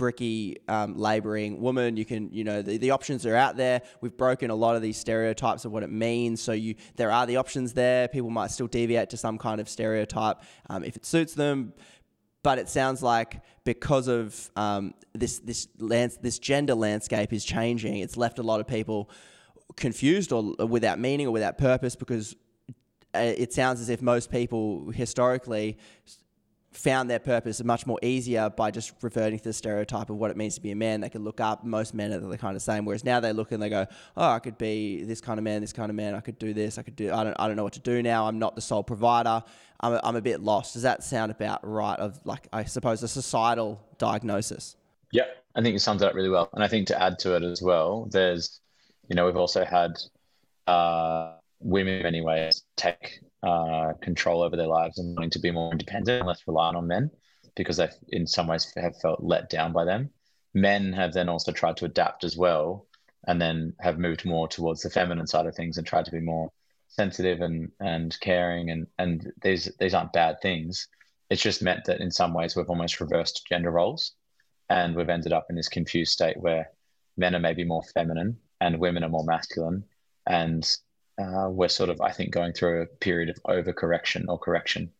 bricky um, laboring woman. You can you know the, the options are out there. We've broken a lot of these stereotypes of what it means. So you there are the options there. People might still deviate to some kind of stereotype um, if it suits them. But it sounds like because of um, this this lands, this gender landscape is changing it's left a lot of people confused or without meaning or without purpose because uh, it sounds as if most people historically found their purpose much more easier by just reverting to the stereotype of what it means to be a man. They could look up. Most men are the kind of same. Whereas now they look and they go, "Oh, I could be this kind of man, this kind of man. I could do this. I could do. I don't. I don't know what to do now. I'm not the sole provider. I'm. A, I'm a bit lost." Does that sound about right? Of like, I suppose a societal diagnosis. Yeah, I think you summed it up really well. And I think to add to it as well, there's, you know, we've also had uh, women, in many ways, take uh, control over their lives and wanting to be more independent and less reliant on men because they, in some ways, have felt let down by them. Men have then also tried to adapt as well and then have moved more towards the feminine side of things and tried to be more sensitive and, and caring. And, and these, these aren't bad things. It's just meant that in some ways we've almost reversed gender roles and we've ended up in this confused state where men are maybe more feminine and women are more masculine. And uh, we're sort of, I think, going through a period of overcorrection or correction,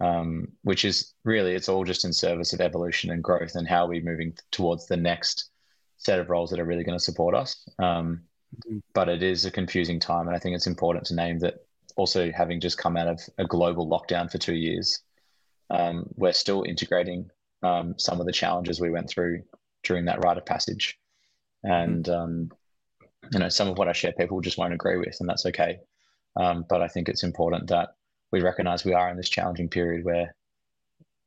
um, which is really, it's all just in service of evolution and growth and how we're moving towards the next set of roles that are really going to support us. Um, mm-hmm. But it is a confusing time. And I think it's important to name that also having just come out of a global lockdown for two years, um, we're still integrating um, some of the challenges we went through during that rite of passage. And um, you know, some of what I share people just won't agree with, and that's okay. Um, but I think it's important that we recognize we are in this challenging period where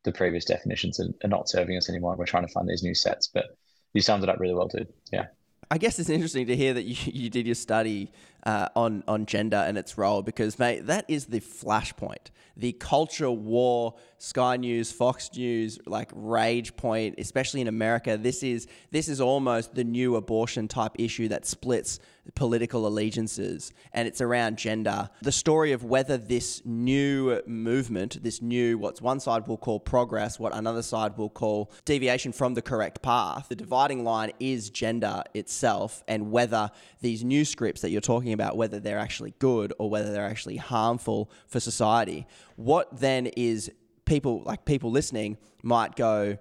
the previous definitions are, are not serving us anymore. We're trying to find these new sets. But you summed it up really well, dude. Yeah. I guess it's interesting to hear that you, you did your study uh, on on gender and its role because, mate, that is the flashpoint, the culture war. Sky News, Fox News, like rage point, especially in America. This is this is almost the new abortion type issue that splits political allegiances, and it's around gender. The story of whether this new movement, this new what one side will call progress, what another side will call deviation from the correct path, the dividing line is gender itself, and whether these new scripts that you're talking about, whether they're actually good or whether they're actually harmful for society. What then is people like people listening might go,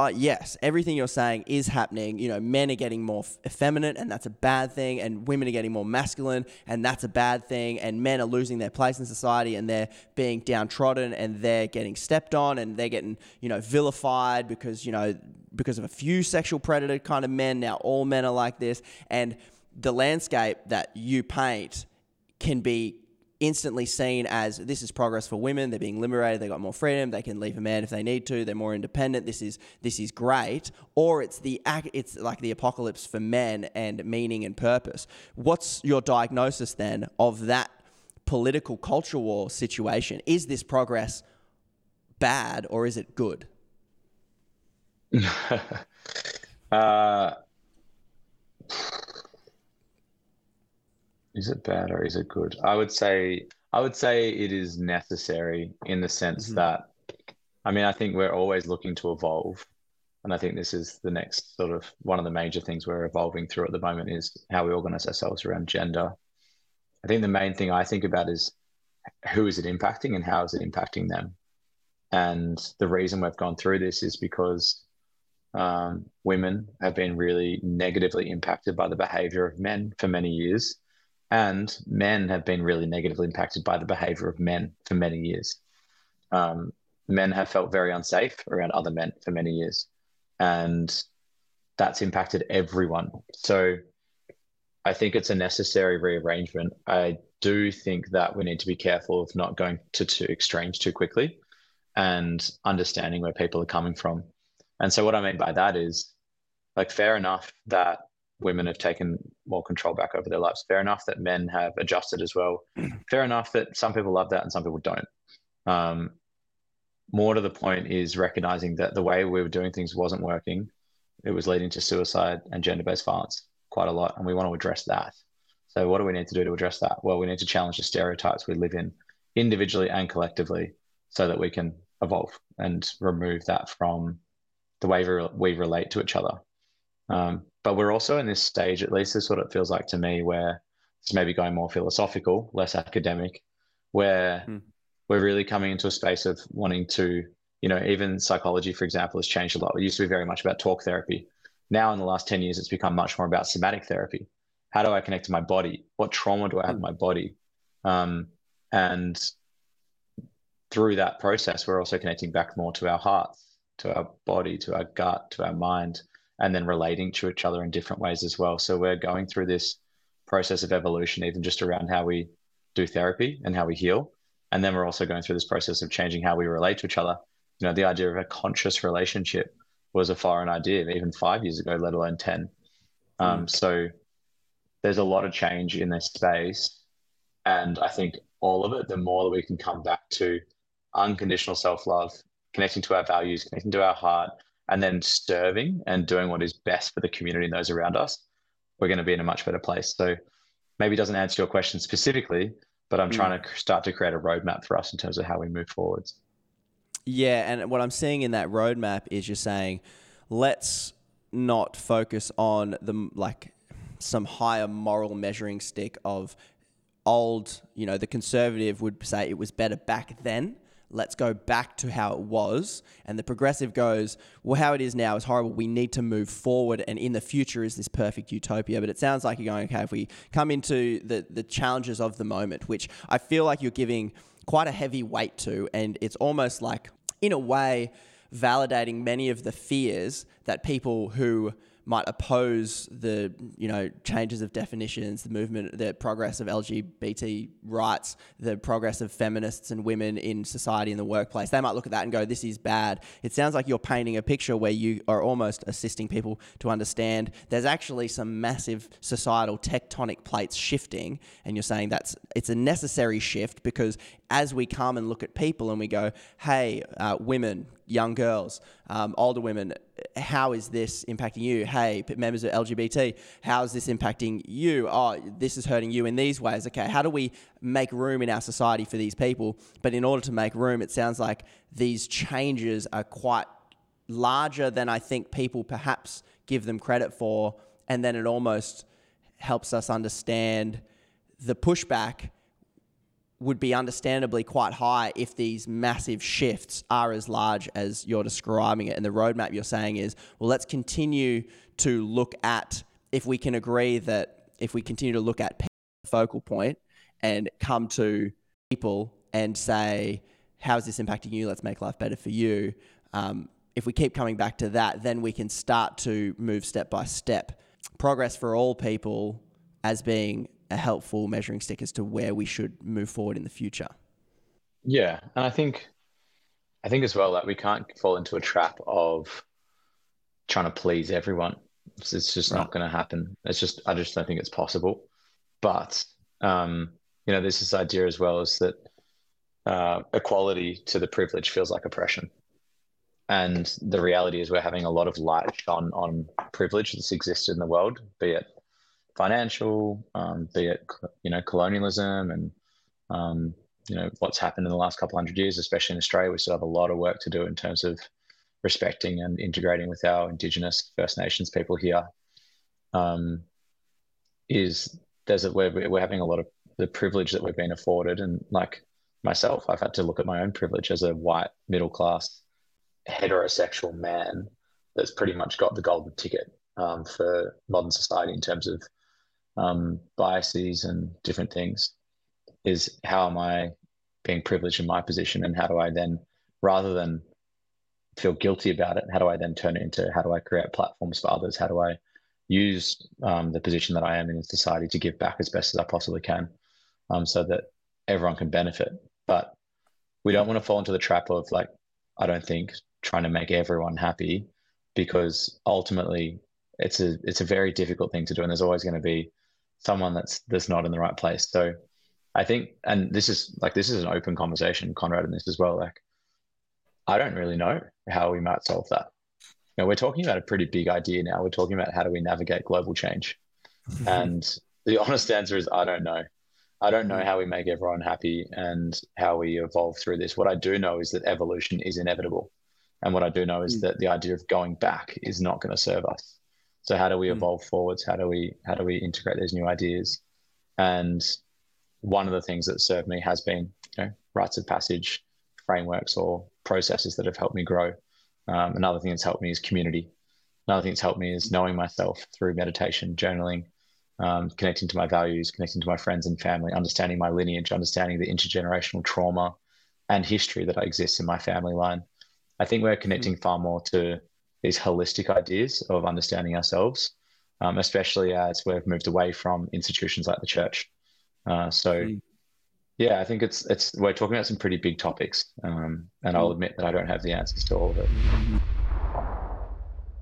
uh, yes, everything you're saying is happening. You know, men are getting more effeminate, and that's a bad thing, and women are getting more masculine, and that's a bad thing, and men are losing their place in society, and they're being downtrodden, and they're getting stepped on, and they're getting you know vilified because you know because of a few sexual predator kind of men. Now all men are like this, and the landscape that you paint can be instantly seen as this is progress for women. They're being liberated. They got more freedom. They can leave a man if they need to. They're more independent. This is this is great. Or it's the it's like the apocalypse for men and meaning and purpose. What's your diagnosis then of that political culture war situation? Is this progress bad or is it good? uh, is it bad or is it good? I would say I would say it is necessary in the sense mm-hmm. that I mean I think we're always looking to evolve. And I think this is the next sort of one of the major things we're evolving through at the moment is how we organize ourselves around gender. I think the main thing I think about is who is it impacting and how is it impacting them? And the reason we've gone through this is because um, women have been really negatively impacted by the behavior of men for many years, and men have been really negatively impacted by the behavior of men for many years. Um, men have felt very unsafe around other men for many years, and that's impacted everyone. So I think it's a necessary rearrangement. I do think that we need to be careful of not going to two extremes too quickly and understanding where people are coming from. And so what I mean by that is like fair enough that women have taken more control back over their lives. Fair enough that men have adjusted as well. fair enough that some people love that and some people don't. Um, more to the point is recognizing that the way we were doing things wasn't working. It was leading to suicide and gender based violence quite a lot. And we want to address that. So, what do we need to do to address that? Well, we need to challenge the stereotypes we live in individually and collectively so that we can evolve and remove that from the way we relate to each other. Um, but we're also in this stage, at least this is what it feels like to me, where it's maybe going more philosophical, less academic, where hmm. we're really coming into a space of wanting to, you know, even psychology, for example, has changed a lot. It used to be very much about talk therapy. Now, in the last 10 years, it's become much more about somatic therapy. How do I connect to my body? What trauma do I have in my body? Um, and through that process, we're also connecting back more to our hearts to our body, to our gut, to our mind, and then relating to each other in different ways as well. So we're going through this process of evolution, even just around how we do therapy and how we heal. And then we're also going through this process of changing how we relate to each other. You know, the idea of a conscious relationship was a foreign idea even five years ago, let alone 10. Um, mm. so there's a lot of change in this space. And I think all of it, the more that we can come back to unconditional self love connecting to our values, connecting to our heart, and then serving and doing what is best for the community and those around us, we're going to be in a much better place. So maybe it doesn't answer your question specifically, but I'm mm. trying to start to create a roadmap for us in terms of how we move forwards. Yeah, and what I'm seeing in that roadmap is you're saying, let's not focus on the like some higher moral measuring stick of old, you know, the conservative would say it was better back then let's go back to how it was. And the progressive goes, well, how it is now is horrible. We need to move forward. And in the future is this perfect utopia. But it sounds like you're going, okay, if we come into the, the challenges of the moment, which I feel like you're giving quite a heavy weight to, and it's almost like, in a way, validating many of the fears that people who might oppose the you know changes of definitions, the movement, the progress of LGBT rights, the progress of feminists and women in society in the workplace. They might look at that and go, "This is bad." It sounds like you're painting a picture where you are almost assisting people to understand there's actually some massive societal tectonic plates shifting, and you're saying that's it's a necessary shift because as we come and look at people and we go, "Hey, uh, women, young girls, um, older women, how is this impacting you? Hey, members of LGBT, how is this impacting you? Oh, this is hurting you in these ways. Okay, how do we make room in our society for these people? But in order to make room, it sounds like these changes are quite larger than I think people perhaps give them credit for. And then it almost helps us understand the pushback would be understandably quite high if these massive shifts are as large as you're describing it. And the roadmap you're saying is, well, let's continue to look at if we can agree that if we continue to look at focal point and come to people and say, how is this impacting you? Let's make life better for you. Um, if we keep coming back to that, then we can start to move step by step. Progress for all people as being a helpful measuring stick as to where we should move forward in the future. Yeah, and I think I think as well that we can't fall into a trap of trying to please everyone. It's, it's just right. not going to happen. It's just I just don't think it's possible. But um, you know, there's this idea as well is that uh, equality to the privilege feels like oppression. And the reality is, we're having a lot of light shone on privilege that's existed in the world, be it financial, um, be it you know colonialism and um, you know what's happened in the last couple hundred years, especially in Australia. We still have a lot of work to do in terms of respecting and integrating with our Indigenous First Nations people here. Um, is there's a we're, we're having a lot of the privilege that we've been afforded, and like myself, I've had to look at my own privilege as a white middle class heterosexual man that's pretty much got the golden ticket um, for modern society in terms of um, biases and different things is how am I being privileged in my position and how do I then, rather than feel guilty about it, how do I then turn it into how do I create platforms for others? How do I use um, the position that I am in society to give back as best as I possibly can um, so that everyone can benefit? But we don't want to fall into the trap of like, I don't think trying to make everyone happy because ultimately it's a it's a very difficult thing to do and there's always going to be someone that's that's not in the right place. So I think, and this is like this is an open conversation, Conrad, and this as well. Like, I don't really know how we might solve that. You know, we're talking about a pretty big idea now. We're talking about how do we navigate global change, and the honest answer is I don't know. I don't know how we make everyone happy and how we evolve through this. What I do know is that evolution is inevitable. And what I do know is mm. that the idea of going back is not going to serve us. So how do we hmm. evolve forwards? How do we how do we integrate those new ideas? And one of the things that served me has been you know, rites of passage frameworks or processes that have helped me grow. Um, another thing that's helped me is community. Another thing that's helped me is knowing myself through meditation, journaling, um, connecting to my values, connecting to my friends and family, understanding my lineage, understanding the intergenerational trauma and history that exists in my family line. I think we're connecting mm. far more to these holistic ideas of understanding ourselves, um, especially as we've moved away from institutions like the church. Uh, so, mm. yeah, I think it's it's we're talking about some pretty big topics, um, and I'll mm. admit that I don't have the answers to all of it.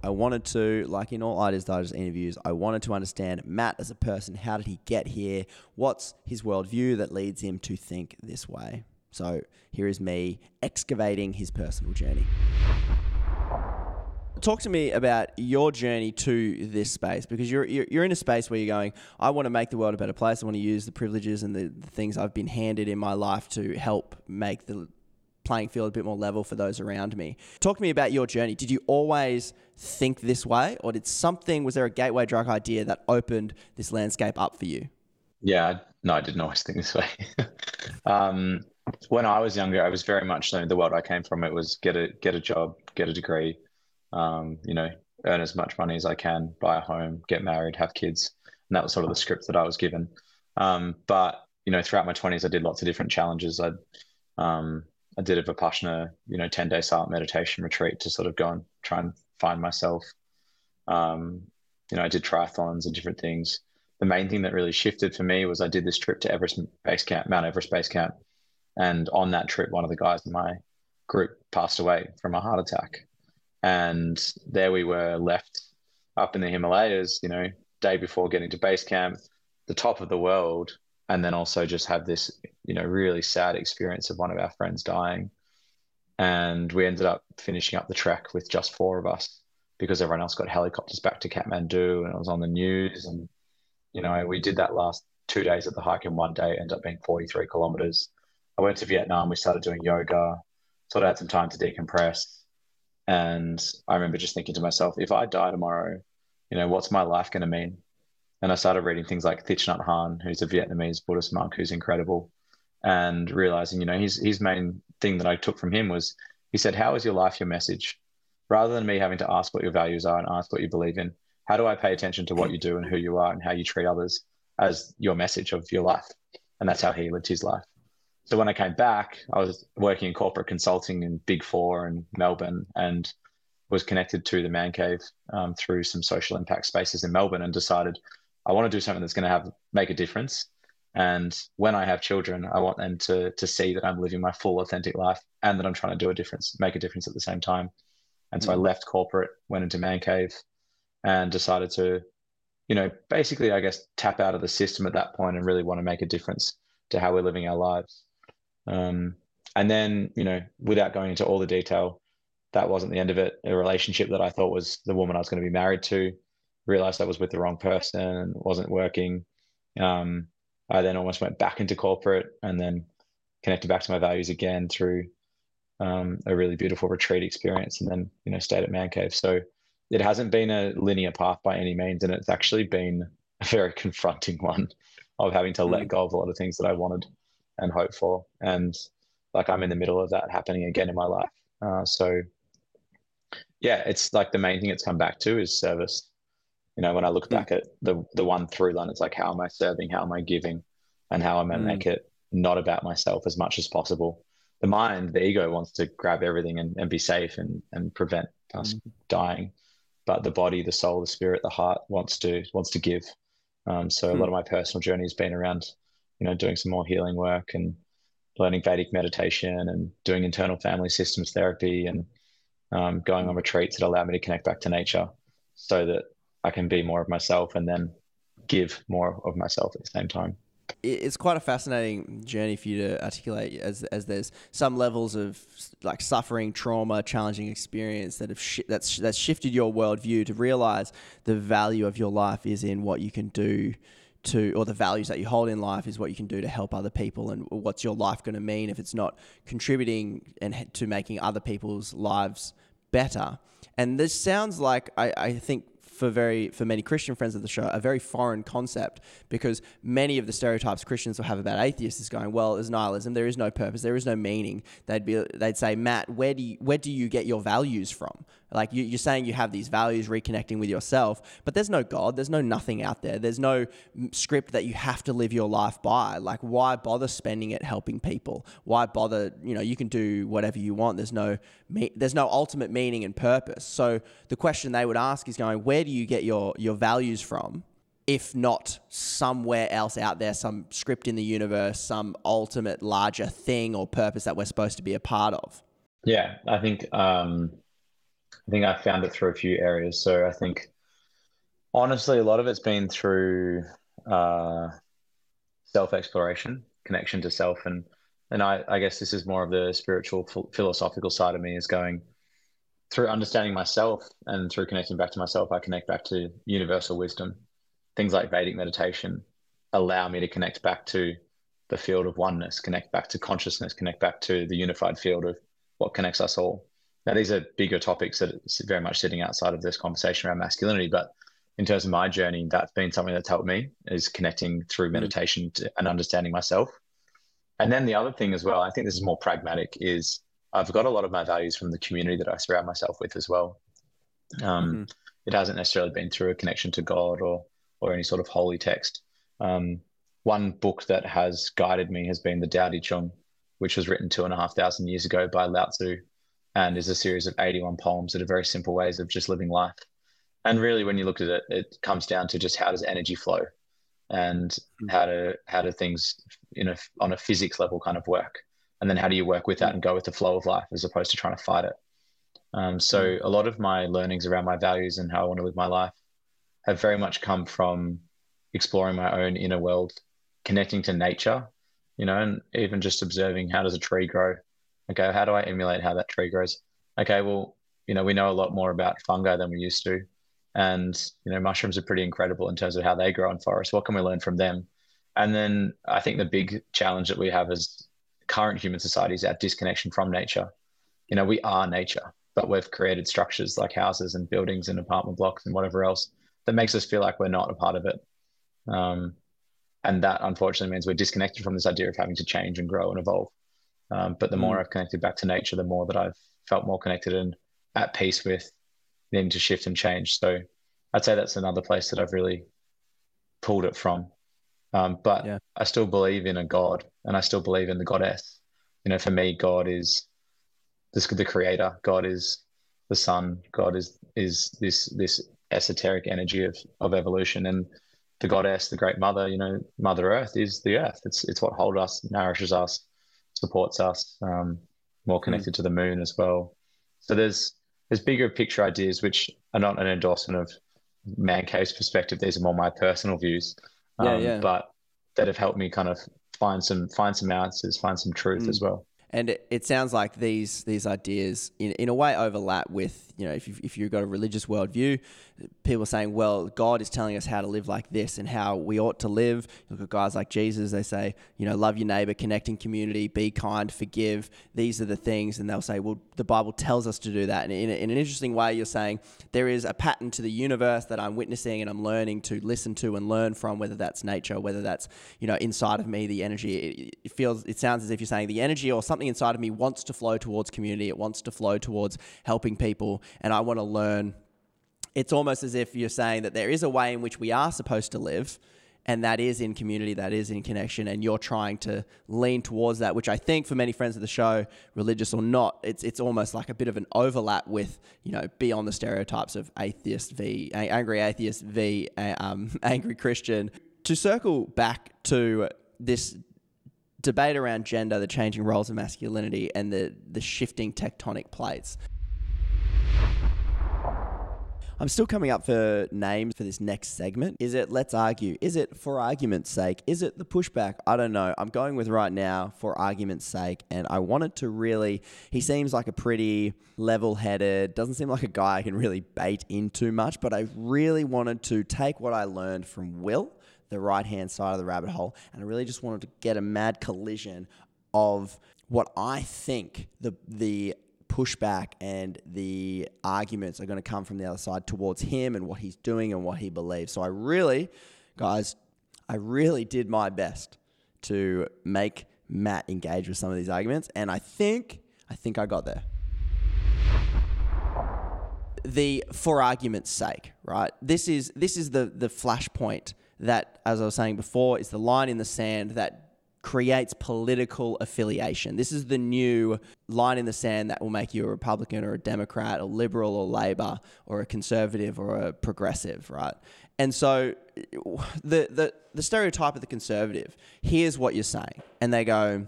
I wanted to, like in all Ideas Digest interviews, I wanted to understand Matt as a person. How did he get here? What's his worldview that leads him to think this way? So here is me excavating his personal journey. Talk to me about your journey to this space because you're, you're, you're in a space where you're going. I want to make the world a better place. I want to use the privileges and the, the things I've been handed in my life to help make the playing field a bit more level for those around me. Talk to me about your journey. Did you always think this way, or did something was there a gateway drug idea that opened this landscape up for you? Yeah, no, I didn't always think this way. um, when I was younger, I was very much the world I came from. It was get a get a job, get a degree, um, you know, earn as much money as I can, buy a home, get married, have kids. And that was sort of the script that I was given. Um, but, you know, throughout my 20s, I did lots of different challenges. I, um, I did a Vipassana, you know, 10 day silent meditation retreat to sort of go and try and find myself. Um, you know, I did triathlons and different things. The main thing that really shifted for me was I did this trip to Everest Base Camp, Mount Everest Base Camp. And on that trip, one of the guys in my group passed away from a heart attack. And there we were left up in the Himalayas, you know, day before getting to base camp, the top of the world, and then also just have this, you know, really sad experience of one of our friends dying. And we ended up finishing up the trek with just four of us because everyone else got helicopters back to Kathmandu and it was on the news. And, you know, we did that last two days of the hike in one day, ended up being 43 kilometers. I went to Vietnam, we started doing yoga, sort of had some time to decompress and I remember just thinking to myself, if I die tomorrow, you know, what's my life going to mean? And I started reading things like Thich Nhat Hanh, who's a Vietnamese Buddhist monk who's incredible. and realizing, you know, his his main thing that I took from him was he said, "How is your life your message?" Rather than me having to ask what your values are and ask what you believe in, how do I pay attention to what you do and who you are and how you treat others as your message of your life? And that's how he lived his life. So when I came back, I was working in corporate consulting in Big Four and Melbourne, and was connected to the Man Cave um, through some social impact spaces in Melbourne, and decided I want to do something that's going to have make a difference. And when I have children, I want them to to see that I'm living my full authentic life and that I'm trying to do a difference, make a difference at the same time. And so mm. I left corporate, went into Man Cave, and decided to, you know, basically, I guess, tap out of the system at that point and really want to make a difference to how we're living our lives. Um, and then, you know, without going into all the detail, that wasn't the end of it. A relationship that I thought was the woman I was going to be married to, realized I was with the wrong person, and wasn't working. Um, I then almost went back into corporate and then connected back to my values again through um, a really beautiful retreat experience, and then you know stayed at Man Cave. So it hasn't been a linear path by any means, and it's actually been a very confronting one of having to let mm. go of a lot of things that I wanted and hoped for, and like I'm in the middle of that happening again in my life. Uh, so yeah, it's like the main thing it's come back to is service. You know, when I look mm. back at the the one through line, it's like how am I serving, how am I giving, and how am I mm. make it not about myself as much as possible. The mind, the ego wants to grab everything and, and be safe and, and prevent us mm. dying. But the body, the soul, the spirit, the heart wants to wants to give. Um, so mm. a lot of my personal journey has been around, you know, doing some more healing work and learning Vedic meditation and doing internal family systems therapy and um, going on retreats that allow me to connect back to nature so that I can be more of myself and then give more of myself at the same time. It's quite a fascinating journey for you to articulate as, as there's some levels of like suffering, trauma, challenging experience that have sh- that's that's shifted your worldview to realize the value of your life is in what you can do to or the values that you hold in life is what you can do to help other people and what's your life going to mean if it's not contributing and to making other people's lives better. And this sounds like I, I think for very for many Christian friends of the show a very foreign concept because many of the stereotypes Christians will have about atheists is going well as nihilism there is no purpose there is no meaning. They'd be they'd say Matt where do you, where do you get your values from like you, are saying you have these values reconnecting with yourself but there's no God there's no nothing out there. There's no script that you have to live your life by. Like why bother spending it helping people? Why bother you know you can do whatever you want. There's no there's no ultimate meaning and purpose. So the question they would ask is going where do you get your your values from if not somewhere else out there some script in the universe some ultimate larger thing or purpose that we're supposed to be a part of? Yeah i think um i think i found it through a few areas so i think honestly a lot of it's been through uh self exploration connection to self and and I, I guess this is more of the spiritual philosophical side of me is going through understanding myself and through connecting back to myself, I connect back to universal wisdom. Things like Vedic meditation allow me to connect back to the field of oneness, connect back to consciousness, connect back to the unified field of what connects us all. Now, these are bigger topics that are very much sitting outside of this conversation around masculinity, but in terms of my journey, that's been something that's helped me is connecting through mm. meditation to, and understanding myself. And then the other thing as well, I think this is more pragmatic, is I've got a lot of my values from the community that I surround myself with as well. Um, mm-hmm. It hasn't necessarily been through a connection to God or or any sort of holy text. Um, one book that has guided me has been the Tao Te Ching, which was written two and a half thousand years ago by Lao Tzu, and is a series of 81 poems that are very simple ways of just living life. And really, when you look at it, it comes down to just how does energy flow, and mm-hmm. how do how do things, you know, on a physics level, kind of work and then how do you work with that and go with the flow of life as opposed to trying to fight it um, so mm. a lot of my learnings around my values and how i want to live my life have very much come from exploring my own inner world connecting to nature you know and even just observing how does a tree grow okay how do i emulate how that tree grows okay well you know we know a lot more about fungi than we used to and you know mushrooms are pretty incredible in terms of how they grow in forests what can we learn from them and then i think the big challenge that we have is current human society is our disconnection from nature. You know, we are nature, but we've created structures like houses and buildings and apartment blocks and whatever else that makes us feel like we're not a part of it. Um, and that unfortunately means we're disconnected from this idea of having to change and grow and evolve. Um, but the more Mm. I've connected back to nature, the more that I've felt more connected and at peace with needing to shift and change. So I'd say that's another place that I've really pulled it from. Um, but Yeah. I still believe in a God and I still believe in the goddess. You know, for me, God is this the creator. God is the sun. God is is this this esoteric energy of of evolution and the goddess, the great mother, you know, Mother Earth is the earth. It's it's what holds us, nourishes us, supports us, um, more connected to the moon as well. So there's there's bigger picture ideas which are not an endorsement of man cave's perspective. These are more my personal views. Yeah, um, yeah. But that have helped me kind of find some find some answers, find some truth Mm. as well. And it, sounds like these these ideas, in, in a way, overlap with you know if you've, if you've got a religious worldview, people are saying, well, God is telling us how to live like this and how we ought to live. Look at guys like Jesus; they say, you know, love your neighbor, connect in community, be kind, forgive. These are the things, and they'll say, well, the Bible tells us to do that. And in, in an interesting way, you're saying there is a pattern to the universe that I'm witnessing and I'm learning to listen to and learn from, whether that's nature, whether that's you know inside of me, the energy. It, it feels, it sounds as if you're saying the energy or something inside of me wants to flow towards community. It wants to flow towards helping people, and I want to learn. It's almost as if you're saying that there is a way in which we are supposed to live, and that is in community, that is in connection, and you're trying to lean towards that, which I think for many friends of the show, religious or not, it's it's almost like a bit of an overlap with you know beyond the stereotypes of atheist v angry atheist v um, angry Christian. To circle back to this debate around gender, the changing roles of masculinity, and the the shifting tectonic plates. I'm still coming up for names for this next segment. Is it let's argue? Is it for argument's sake? Is it the pushback? I don't know. I'm going with right now for argument's sake. And I wanted to really, he seems like a pretty level headed, doesn't seem like a guy I can really bait in too much, but I really wanted to take what I learned from Will, the right hand side of the rabbit hole, and I really just wanted to get a mad collision of what I think the, the, pushback and the arguments are going to come from the other side towards him and what he's doing and what he believes. So I really, guys, I really did my best to make Matt engage with some of these arguments, and I think I think I got there. The for argument's sake, right? This is this is the the flashpoint that, as I was saying before, is the line in the sand that creates political affiliation. This is the new line in the sand that will make you a Republican or a Democrat, a liberal or Labor or a conservative or a progressive, right? And so the the the stereotype of the conservative, here's what you're saying. And they go,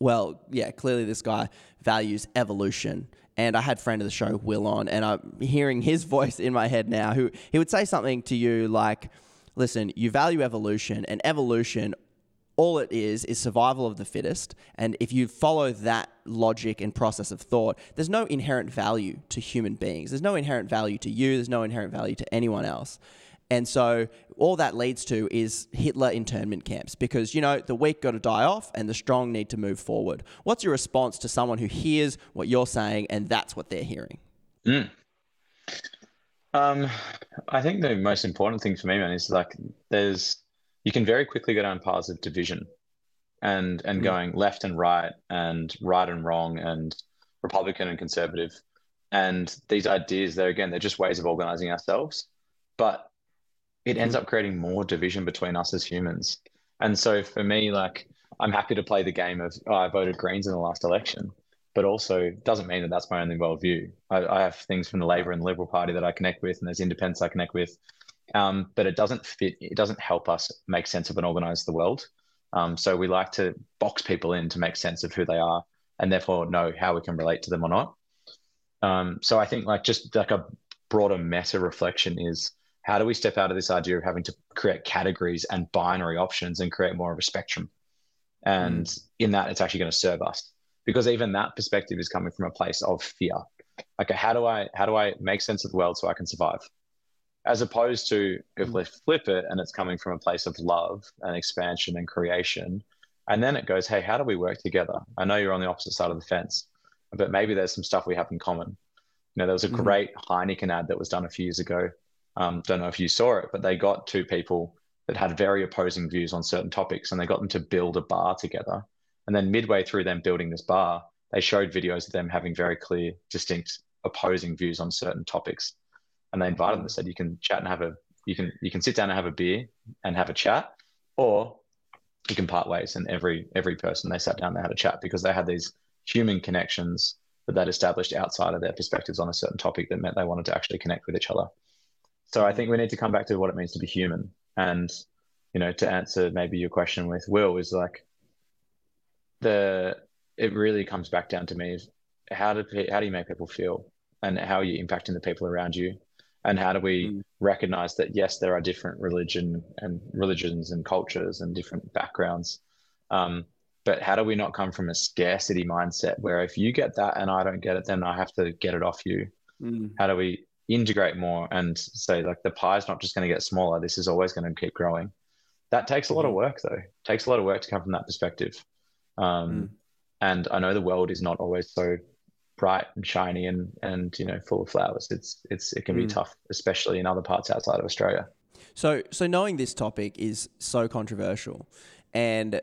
well, yeah, clearly this guy values evolution. And I had friend of the show, Will, on, and I'm hearing his voice in my head now, who he would say something to you like, listen, you value evolution, and evolution all it is is survival of the fittest. And if you follow that logic and process of thought, there's no inherent value to human beings. There's no inherent value to you. There's no inherent value to anyone else. And so all that leads to is Hitler internment camps because, you know, the weak got to die off and the strong need to move forward. What's your response to someone who hears what you're saying and that's what they're hearing? Mm. Um, I think the most important thing for me, man, is like there's you can very quickly go down paths of division and and Mm. going left and right and right and wrong and Republican and conservative. And these ideas, they're again, they're just ways of organizing ourselves. But it ends up creating more division between us as humans. And so for me, like I'm happy to play the game of oh, I voted Greens in the last election, but also doesn't mean that that's my only worldview. I, I have things from the Labor and the Liberal Party that I connect with, and there's independents I connect with. Um, but it doesn't fit. It doesn't help us make sense of and organize the world. Um, so we like to box people in to make sense of who they are, and therefore know how we can relate to them or not. Um, so I think like just like a broader meta reflection is how do we step out of this idea of having to create categories and binary options and create more of a spectrum? And mm. in that, it's actually going to serve us because even that perspective is coming from a place of fear. Okay, how do I how do I make sense of the world so I can survive? As opposed to if we flip it and it's coming from a place of love and expansion and creation, and then it goes, hey, how do we work together? I know you're on the opposite side of the fence, but maybe there's some stuff we have in common. You know, there was a great mm-hmm. Heineken ad that was done a few years ago. Um, don't know if you saw it, but they got two people that had very opposing views on certain topics, and they got them to build a bar together. And then midway through them building this bar, they showed videos of them having very clear, distinct opposing views on certain topics. And they invited them and said, you can chat and have a you can you can sit down and have a beer and have a chat, or you can part ways. And every every person they sat down, they had a chat because they had these human connections that they'd established outside of their perspectives on a certain topic that meant they wanted to actually connect with each other. So I think we need to come back to what it means to be human. And, you know, to answer maybe your question with Will is like the it really comes back down to me how do how do you make people feel and how are you impacting the people around you and how do we mm. recognize that yes there are different religion and religions and cultures and different backgrounds um, but how do we not come from a scarcity mindset where if you get that and i don't get it then i have to get it off you mm. how do we integrate more and say like the pie is not just going to get smaller this is always going to keep growing that takes a lot of mm-hmm. work though it takes a lot of work to come from that perspective um, mm. and i know the world is not always so bright and shiny and and you know full of flowers it's it's it can be mm. tough especially in other parts outside of australia so so knowing this topic is so controversial and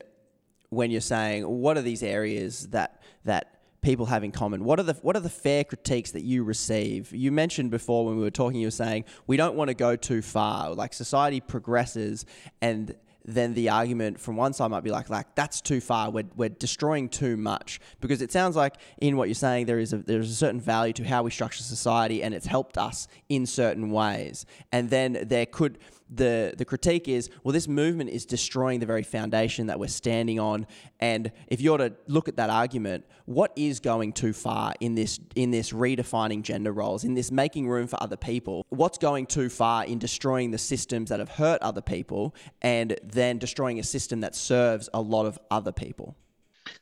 when you're saying what are these areas that that people have in common? What are the what are the fair critiques that you receive? You mentioned before when we were talking, you were saying we don't want to go too far. Like society progresses, and then the argument from one side might be like, like that's too far. We're, we're destroying too much because it sounds like in what you're saying there is a there's a certain value to how we structure society, and it's helped us in certain ways. And then there could the the critique is well this movement is destroying the very foundation that we're standing on and if you're to look at that argument what is going too far in this in this redefining gender roles in this making room for other people what's going too far in destroying the systems that have hurt other people and then destroying a system that serves a lot of other people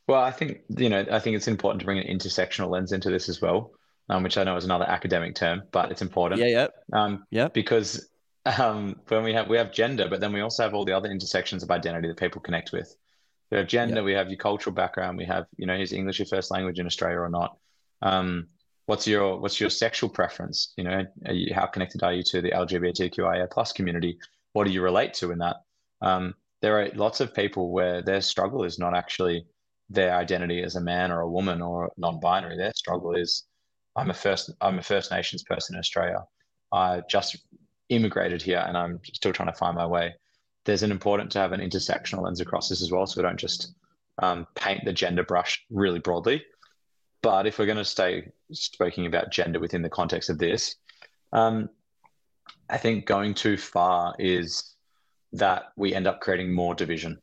well i think you know i think it's important to bring an intersectional lens into this as well um, which I know is another academic term, but it's important. Yeah, yeah. Um, yeah. Because um, when we have we have gender, but then we also have all the other intersections of identity that people connect with. We have gender, yeah. we have your cultural background, we have you know is English your first language in Australia or not? Um, what's your what's your sexual preference? You know, you, how connected are you to the LGBTQIA plus community? What do you relate to in that? Um, there are lots of people where their struggle is not actually their identity as a man or a woman or non-binary. Their struggle is I'm a first I'm a First Nations person in Australia. I just immigrated here and I'm still trying to find my way. There's an important to have an intersectional lens across this as well, so we don't just um, paint the gender brush really broadly. But if we're going to stay speaking about gender within the context of this, um, I think going too far is that we end up creating more division.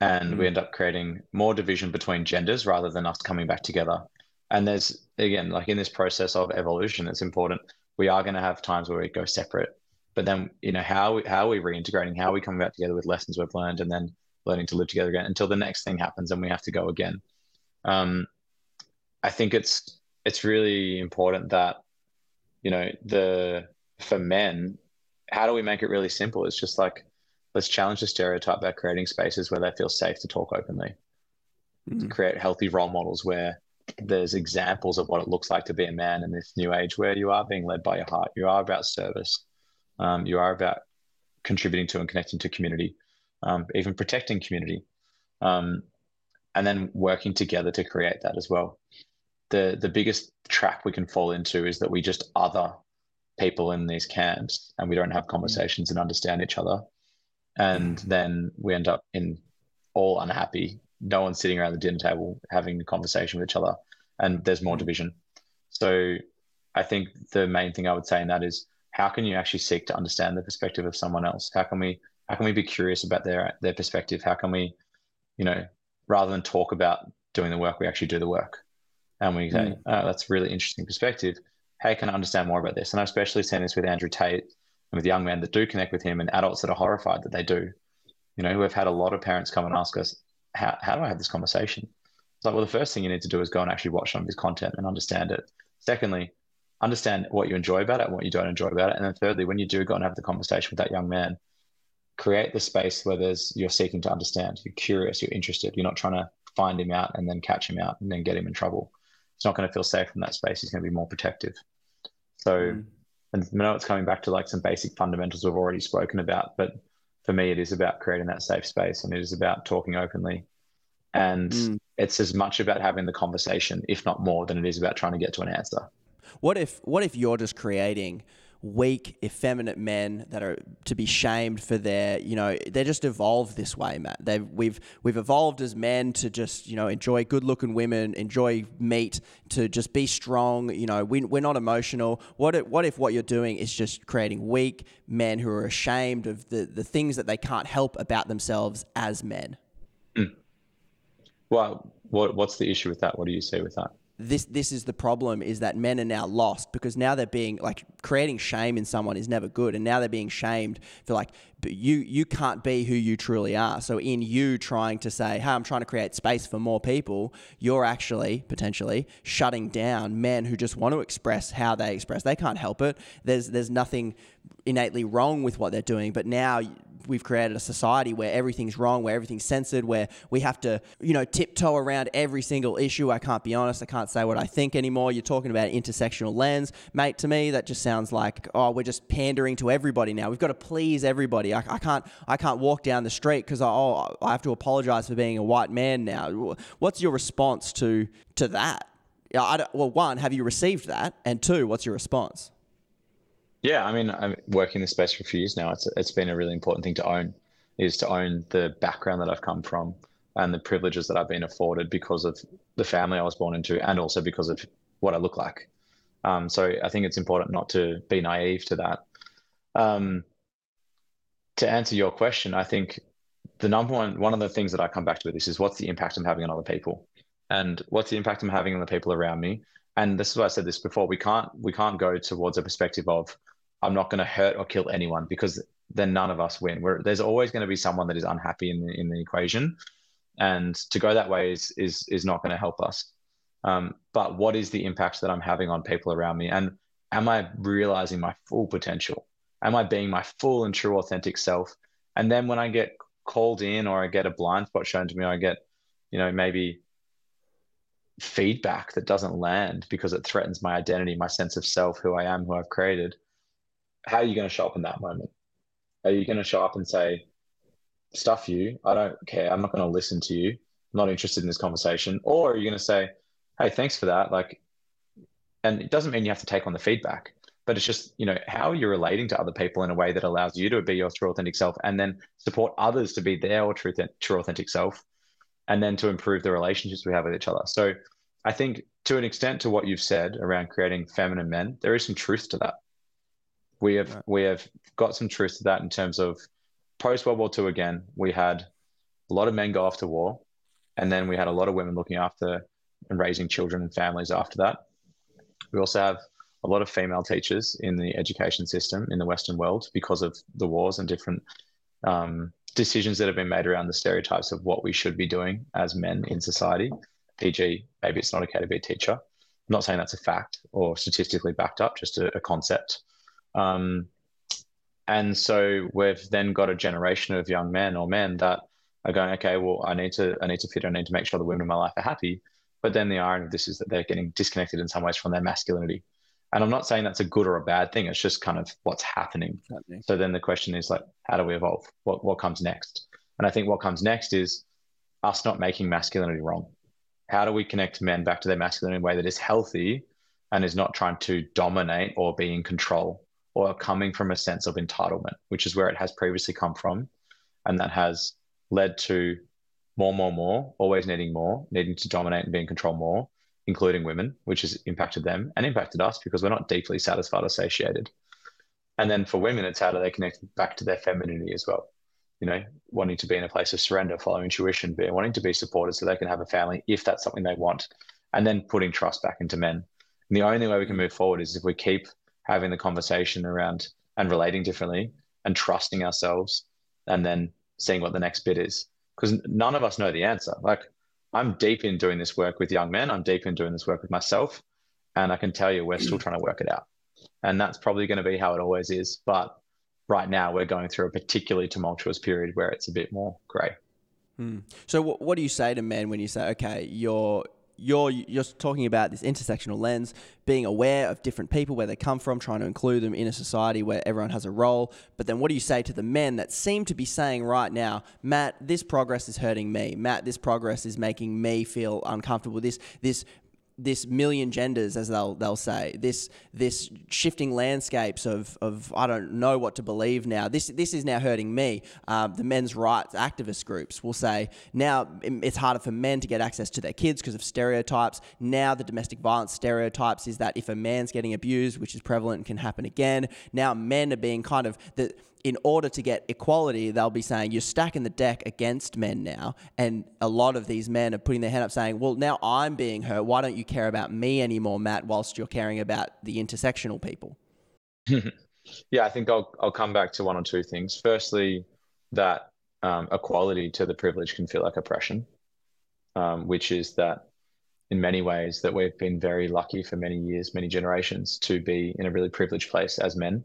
And mm. we end up creating more division between genders rather than us coming back together. And there's, again, like in this process of evolution, it's important we are going to have times where we go separate. But then, you know, how how are we reintegrating? How are we coming back together with lessons we've learned, and then learning to live together again until the next thing happens and we have to go again. Um, I think it's it's really important that you know the for men, how do we make it really simple? It's just like let's challenge the stereotype by creating spaces where they feel safe to talk openly, mm-hmm. to create healthy role models where there's examples of what it looks like to be a man in this new age where you are being led by your heart. You are about service. Um, you are about contributing to and connecting to community, um, even protecting community, um, and then working together to create that as well. The the biggest trap we can fall into is that we just other people in these camps and we don't have conversations and understand each other, and then we end up in all unhappy no one's sitting around the dinner table having a conversation with each other and there's more mm. division. So i think the main thing i would say in that is how can you actually seek to understand the perspective of someone else? How can we how can we be curious about their their perspective? How can we you know rather than talk about doing the work we actually do the work? And we say mm. oh, that's a really interesting perspective. How can i understand more about this? And i've especially seen this with andrew tate and with young men that do connect with him and adults that are horrified that they do. You know we've had a lot of parents come and ask us how, how do I have this conversation? It's like, well, the first thing you need to do is go and actually watch some of his content and understand it. Secondly, understand what you enjoy about it and what you don't enjoy about it. And then thirdly, when you do go and have the conversation with that young man, create the space where there's you're seeking to understand. You're curious, you're interested. You're not trying to find him out and then catch him out and then get him in trouble. It's not going to feel safe in that space. He's going to be more protective. So, mm. and I know it's coming back to like some basic fundamentals we've already spoken about, but for me, it is about creating that safe space and it is about talking openly. And mm. it's as much about having the conversation, if not more, than it is about trying to get to an answer. What if what if you're just creating weak, effeminate men that are to be shamed for their, you know, they're just evolved this way, Matt. They've we've we've evolved as men to just, you know, enjoy good-looking women, enjoy meat, to just be strong. You know, we, we're not emotional. What if, what if what you're doing is just creating weak men who are ashamed of the the things that they can't help about themselves as men? Mm. Well, what what's the issue with that? What do you say with that? This this is the problem is that men are now lost because now they're being like creating shame in someone is never good. And now they're being shamed for like you you can't be who you truly are. So in you trying to say hey I'm trying to create space for more people you're actually potentially shutting down men who just want to express how they express. They can't help it. There's there's nothing innately wrong with what they're doing but now we've created a society where everything's wrong, where everything's censored, where we have to, you know, tiptoe around every single issue. I can't be honest. I can't say what I think anymore. You're talking about intersectional lens, mate. To me, that just sounds like oh, we're just pandering to everybody now. We've got to please everybody. I, I can't I can't walk down the street because oh, I have to apologize for being a white man now. What's your response to to that? I well, one, have you received that? And two, what's your response? Yeah, I mean, I'm working in this space for a few years now. It's it's been a really important thing to own, is to own the background that I've come from and the privileges that I've been afforded because of the family I was born into, and also because of what I look like. Um, so I think it's important not to be naive to that. Um, to answer your question, I think the number one one of the things that I come back to with this is what's the impact I'm having on other people, and what's the impact I'm having on the people around me. And this is why I said this before. We can't we can't go towards a perspective of I'm not going to hurt or kill anyone because then none of us win. We're, there's always going to be someone that is unhappy in the, in the equation, and to go that way is is is not going to help us. Um, but what is the impact that I'm having on people around me, and am I realizing my full potential? Am I being my full and true authentic self? And then when I get called in or I get a blind spot shown to me, or I get, you know, maybe feedback that doesn't land because it threatens my identity, my sense of self, who I am, who I've created how are you going to show up in that moment? Are you going to show up and say, stuff you, I don't care, I'm not going to listen to you, I'm not interested in this conversation? Or are you going to say, hey, thanks for that? Like, and it doesn't mean you have to take on the feedback, but it's just, you know, how are you're relating to other people in a way that allows you to be your true authentic self and then support others to be their true, true authentic self and then to improve the relationships we have with each other. So I think to an extent to what you've said around creating feminine men, there is some truth to that we have right. we have got some truth to that in terms of post World War II. Again, we had a lot of men go off to war, and then we had a lot of women looking after and raising children and families after that. We also have a lot of female teachers in the education system in the Western world because of the wars and different um, decisions that have been made around the stereotypes of what we should be doing as men in society. E.g., maybe it's not okay to be a teacher. I'm not saying that's a fact or statistically backed up, just a, a concept. Um, and so we've then got a generation of young men or men that are going, okay, well, I need to, I need to fit, I need to make sure the women in my life are happy. But then the irony of this is that they're getting disconnected in some ways from their masculinity. And I'm not saying that's a good or a bad thing. It's just kind of what's happening. happening. So then the question is like, how do we evolve? What what comes next? And I think what comes next is us not making masculinity wrong. How do we connect men back to their masculinity in a way that is healthy and is not trying to dominate or be in control? Or coming from a sense of entitlement, which is where it has previously come from. And that has led to more, more, more, always needing more, needing to dominate and be in control more, including women, which has impacted them and impacted us because we're not deeply satisfied or satiated. And then for women, it's how do they connect back to their femininity as well? You know, wanting to be in a place of surrender, follow intuition, be, wanting to be supported so they can have a family if that's something they want, and then putting trust back into men. And the only way we can move forward is if we keep having the conversation around and relating differently and trusting ourselves and then seeing what the next bit is. Because none of us know the answer. Like i'm deep in doing this work with young men. I'm deep in doing this work with myself. And i can tell you we're still trying to work it out. And that's probably going to be how it always is. But right now we're going through a particularly tumultuous period where it's a bit more gray hmm. so what, what do you say to men when you say okay you're you're you're talking about this intersectional lens, being aware of different people where they come from, trying to include them in a society where everyone has a role. But then, what do you say to the men that seem to be saying right now, Matt, this progress is hurting me. Matt, this progress is making me feel uncomfortable. This this this million genders, as they'll they'll say, this this shifting landscapes of, of I don't know what to believe now. This this is now hurting me. Um, the men's rights activist groups will say now it's harder for men to get access to their kids because of stereotypes. Now the domestic violence stereotypes is that if a man's getting abused, which is prevalent and can happen again, now men are being kind of the in order to get equality, they'll be saying you're stacking the deck against men now. And a lot of these men are putting their hand up saying, well, now I'm being hurt. Why don't you care about me anymore, Matt, whilst you're caring about the intersectional people? yeah, I think I'll, I'll come back to one or two things. Firstly, that um, equality to the privilege can feel like oppression, um, which is that in many ways that we've been very lucky for many years, many generations to be in a really privileged place as men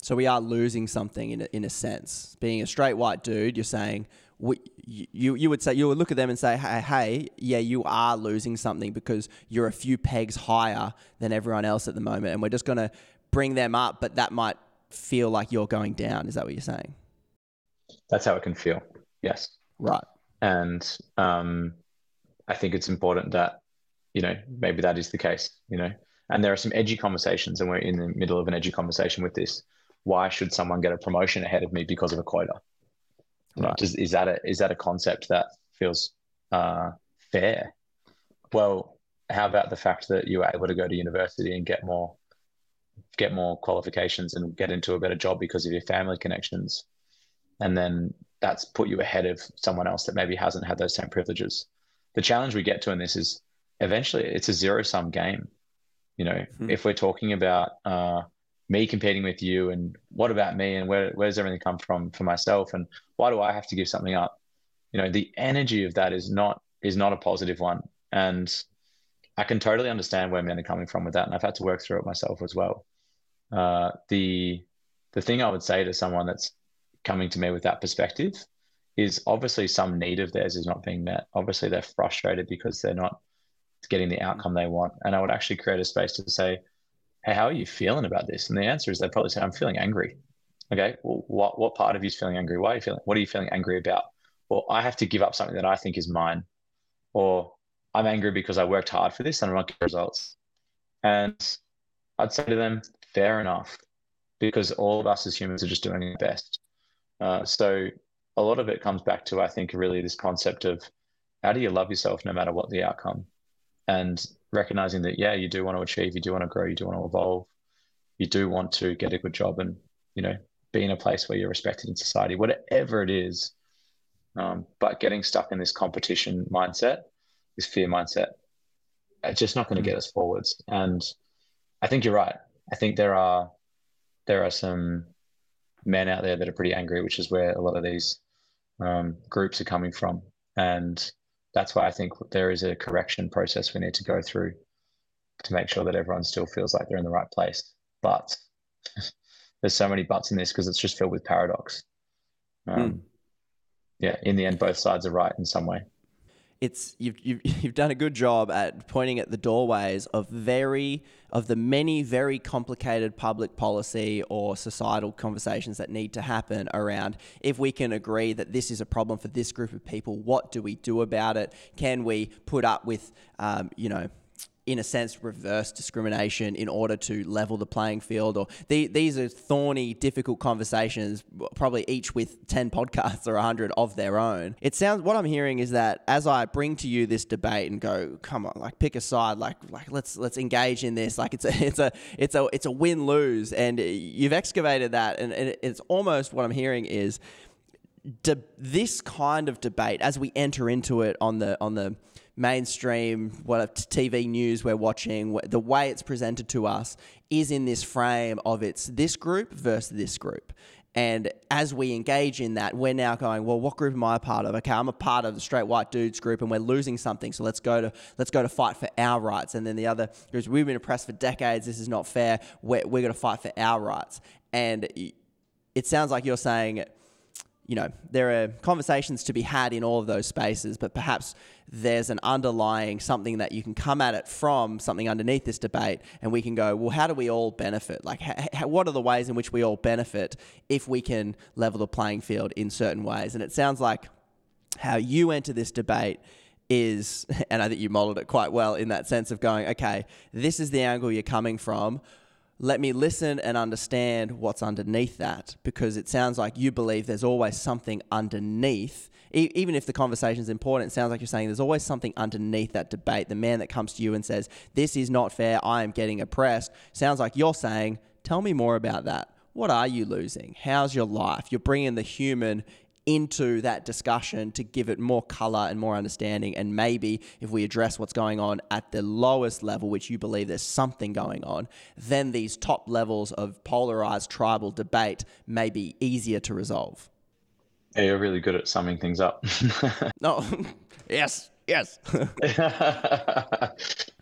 so we are losing something in a, in a sense. Being a straight white dude, you're saying we, you you would say you would look at them and say, hey, hey, yeah, you are losing something because you're a few pegs higher than everyone else at the moment, and we're just going to bring them up, but that might feel like you're going down. Is that what you're saying? That's how it can feel. Yes. Right. And um, I think it's important that you know maybe that is the case. You know, and there are some edgy conversations, and we're in the middle of an edgy conversation with this why should someone get a promotion ahead of me because of a quota? Right. Does, is that a is that a concept that feels uh, fair? Well, how about the fact that you were able to go to university and get more get more qualifications and get into a better job because of your family connections, and then that's put you ahead of someone else that maybe hasn't had those same privileges. The challenge we get to in this is eventually it's a zero sum game. You know, hmm. if we're talking about uh, me competing with you and what about me and where, where does everything come from for myself and why do I have to give something up? You know, the energy of that is not is not a positive one. And I can totally understand where men are coming from with that. And I've had to work through it myself as well. Uh, the the thing I would say to someone that's coming to me with that perspective is obviously some need of theirs is not being met. Obviously they're frustrated because they're not getting the outcome they want. And I would actually create a space to say, hey, how are you feeling about this? And the answer is they'd probably say, I'm feeling angry. Okay, well, what, what part of you is feeling angry? Why are you feeling, what are you feeling angry about? Well, I have to give up something that I think is mine. Or I'm angry because I worked hard for this and I'm not getting results. And I'd say to them, fair enough, because all of us as humans are just doing our best. Uh, so a lot of it comes back to, I think, really this concept of how do you love yourself no matter what the outcome? And recognizing that yeah you do want to achieve you do want to grow you do want to evolve you do want to get a good job and you know be in a place where you're respected in society whatever it is. Um, but getting stuck in this competition mindset this fear mindset it's just not going to get us forwards. And i think you're right. I think there are there are some men out there that are pretty angry which is where a lot of these um, groups are coming from. And that's why I think there is a correction process we need to go through to make sure that everyone still feels like they're in the right place. But there's so many buts in this because it's just filled with paradox. Um, mm. Yeah, in the end, both sides are right in some way it's you've, you've you've done a good job at pointing at the doorways of very of the many very complicated public policy or societal conversations that need to happen around if we can agree that this is a problem for this group of people what do we do about it? Can we put up with um, you know in a sense, reverse discrimination in order to level the playing field? Or the, these are thorny, difficult conversations, probably each with 10 podcasts or 100 of their own. It sounds, what I'm hearing is that as I bring to you this debate and go, come on, like pick a side, like, like let's, let's engage in this. Like it's a, it's a, it's a, it's a win lose. And you've excavated that. And, and it's almost what I'm hearing is, De- this kind of debate as we enter into it on the on the mainstream what TV news we're watching, the way it's presented to us is in this frame of it's this group versus this group. And as we engage in that, we're now going, well, what group am I a part of? Okay, I'm a part of the straight white dudes group, and we're losing something. So let's go to let's go to fight for our rights. And then the other groups, we've been oppressed for decades. This is not fair. We're, we're going to fight for our rights. And it sounds like you're saying you know, there are conversations to be had in all of those spaces, but perhaps there's an underlying something that you can come at it from something underneath this debate, and we can go, well, how do we all benefit? Like, what are the ways in which we all benefit if we can level the playing field in certain ways? And it sounds like how you enter this debate is, and I think you modeled it quite well in that sense of going, okay, this is the angle you're coming from let me listen and understand what's underneath that because it sounds like you believe there's always something underneath. Even if the conversation is important it sounds like you're saying there's always something underneath that debate. The man that comes to you and says this is not fair i am getting oppressed sounds like you're saying tell me more about that. What are you losing? How's your life? You're bringing the human into that discussion to give it more color and more understanding. And maybe if we address what's going on at the lowest level, which you believe there's something going on, then these top levels of polarized tribal debate may be easier to resolve. Yeah, you're really good at summing things up. no, yes, yes.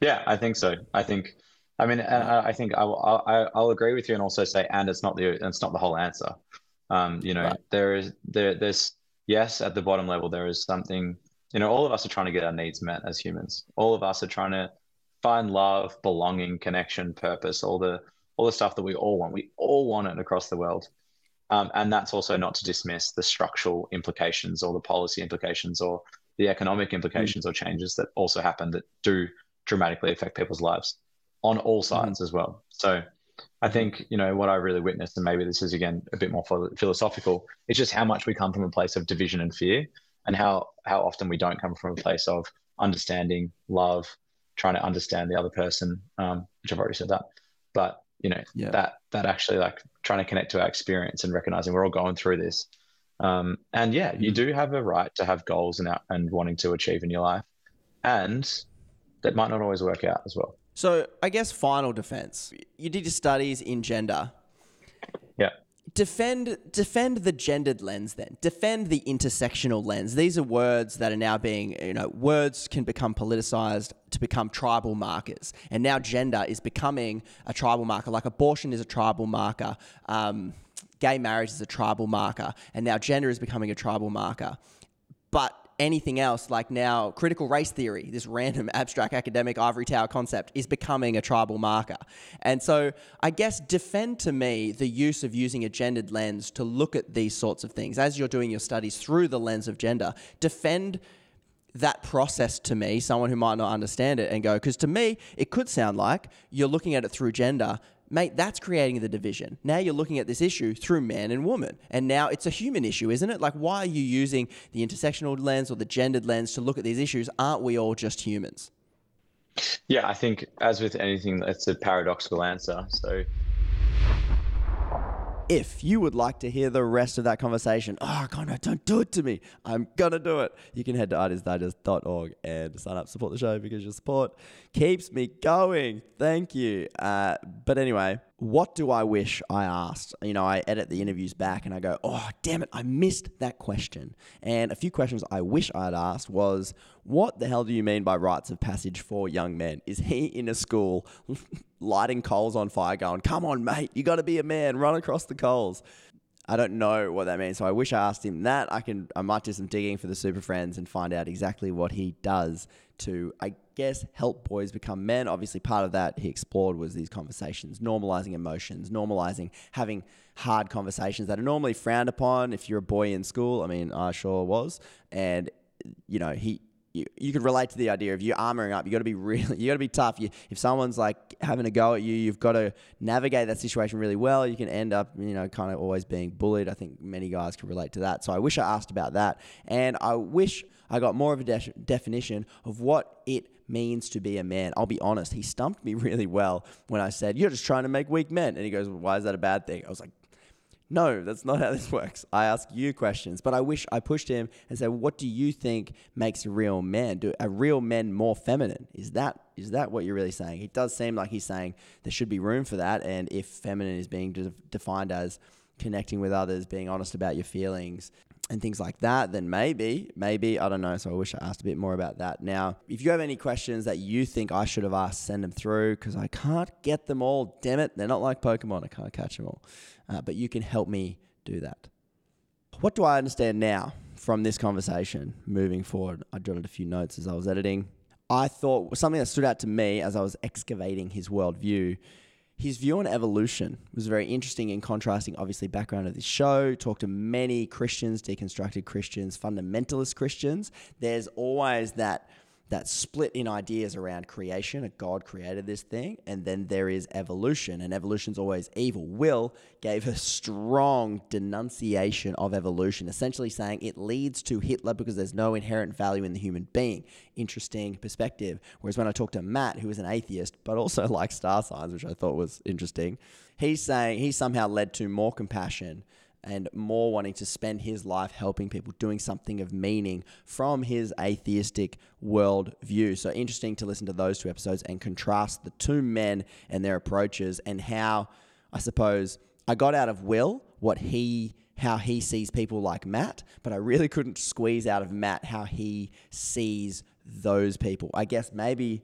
yeah, I think so. I think. I mean, I think I, I, I'll agree with you, and also say, and it's not the it's not the whole answer. Um, you know, right. there is there there's yes, at the bottom level there is something. You know, all of us are trying to get our needs met as humans. All of us are trying to find love, belonging, connection, purpose, all the all the stuff that we all want. We all want it across the world. Um, and that's also not to dismiss the structural implications or the policy implications or the economic implications mm. or changes that also happen that do dramatically affect people's lives on all sides mm. as well. So I think you know what I really witnessed, and maybe this is again a bit more philosophical. It's just how much we come from a place of division and fear, and how how often we don't come from a place of understanding, love, trying to understand the other person. Um, which I've already said that, but you know yeah. that that actually like trying to connect to our experience and recognizing we're all going through this. Um, and yeah, you mm-hmm. do have a right to have goals and and wanting to achieve in your life, and that might not always work out as well. So I guess final defense. You did your studies in gender. Yeah. Defend defend the gendered lens then. Defend the intersectional lens. These are words that are now being, you know, words can become politicized to become tribal markers. And now gender is becoming a tribal marker. Like abortion is a tribal marker. Um, gay marriage is a tribal marker. And now gender is becoming a tribal marker. But anything else, like now critical race theory, this random abstract academic ivory tower concept, is becoming a tribal marker. And so I guess defend to me the use of using a gendered lens to look at these sorts of things as you're doing your studies through the lens of gender. Defend that process to me, someone who might not understand it, and go, because to me, it could sound like you're looking at it through gender, mate, that's creating the division. Now you're looking at this issue through man and woman. And now it's a human issue, isn't it? Like, why are you using the intersectional lens or the gendered lens to look at these issues? Aren't we all just humans? Yeah, I think, as with anything, it's a paradoxical answer. So if you would like to hear the rest of that conversation, oh, God, don't do it to me. I'm going to do it. You can head to ideasdigest.org and sign up, support the show because your support keeps me going. Thank you. Uh, but anyway, what do I wish I asked? You know, I edit the interviews back and I go, oh, damn it, I missed that question. And a few questions I wish I had asked was, what the hell do you mean by rites of passage for young men? Is he in a school lighting coals on fire going, come on, mate, you got to be a man, run across the coals? I don't know what that means. So I wish I asked him that. I can I might do some digging for the Super Friends and find out exactly what he does to I guess help boys become men. Obviously part of that he explored was these conversations, normalizing emotions, normalizing having hard conversations that are normally frowned upon if you're a boy in school. I mean, I sure was. And you know, he you, you could relate to the idea of you armoring up. You got to be really, you got to be tough. You, if someone's like having a go at you, you've got to navigate that situation really well. You can end up, you know, kind of always being bullied. I think many guys can relate to that. So I wish I asked about that, and I wish I got more of a de- definition of what it means to be a man. I'll be honest, he stumped me really well when I said, You're just trying to make weak men. And he goes, well, Why is that a bad thing? I was like, no, that's not how this works. I ask you questions, but I wish I pushed him and said, "What do you think makes a real man? Do a real men more feminine? Is that is that what you're really saying?" It does seem like he's saying there should be room for that, and if feminine is being de- defined as connecting with others, being honest about your feelings, and things like that, then maybe, maybe, I don't know. So I wish I asked a bit more about that. Now, if you have any questions that you think I should have asked, send them through because I can't get them all. Damn it. They're not like Pokemon. I can't catch them all uh, but you can help me do that. What do I understand now from this conversation moving forward? I jotted a few notes as I was editing. I thought something that stood out to me as I was excavating his worldview. His view on evolution was very interesting in contrasting, obviously, background of this show. Talked to many Christians, deconstructed Christians, fundamentalist Christians. There's always that that split in ideas around creation, a God created this thing, and then there is evolution, and evolution's always evil. Will gave a strong denunciation of evolution, essentially saying it leads to Hitler because there's no inherent value in the human being. Interesting perspective. Whereas when I talked to Matt, who is an atheist, but also likes star signs, which I thought was interesting, he's saying he somehow led to more compassion and more wanting to spend his life helping people, doing something of meaning from his atheistic worldview. So interesting to listen to those two episodes and contrast the two men and their approaches and how, I suppose, I got out of Will what he how he sees people like Matt, but I really couldn't squeeze out of Matt how he sees those people. I guess maybe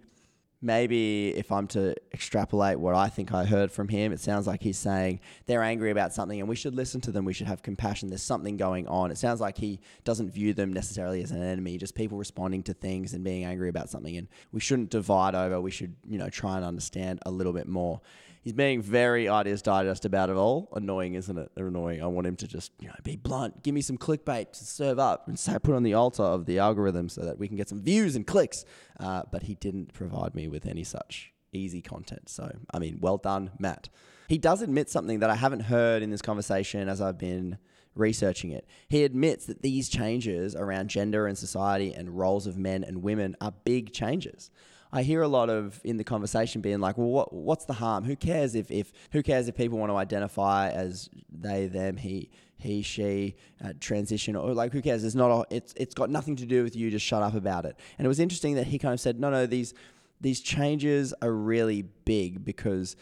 maybe if I'm to extrapolate what I think I heard from him, it sounds like he's saying they're angry about something and we should listen to them. We should have compassion. There's something going on. It sounds like he doesn't view them necessarily as an enemy, just people responding to things and being angry about something. And we shouldn't divide over. We should, you know, try and understand a little bit more he's being very ideas digest about it all. Annoying, isn't it? They're Annoying. I want him to just you know be blunt. Give me some clickbait to serve up and say put on the altar of the algorithm so that we can get some views and clicks. Uh, but he didn't provide me with any such easy content. So I mean, well done, Matt. He does admit something that I haven't heard in this conversation as I've been researching it. He admits that these changes around gender and society and roles of men and women are big changes. I hear a lot of in the conversation being like, well, what what's the harm? Who cares if, if who cares if people want to identify as they, them, he, he, she, uh, transition, or like who cares? It's not. A, it's it's got nothing to do with you. Just shut up about it. And it was interesting that he kind of said, no, no, these these changes are really big because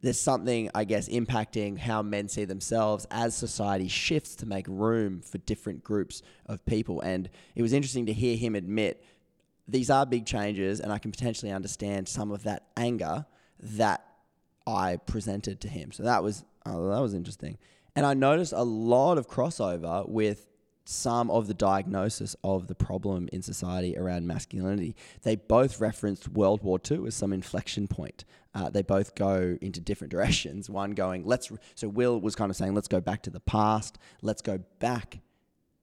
there's something, I guess, impacting how men see themselves as society shifts to make room for different groups of people. And it was interesting to hear him admit these are big changes, and I can potentially understand some of that anger that I presented to him. So that was oh, that was interesting, and I noticed a lot of crossover with some of the diagnosis of the problem in society around masculinity. They both referenced World War II as some inflection point. Uh, they both go into different directions. One going, let's. So Will was kind of saying, let's go back to the past. Let's go back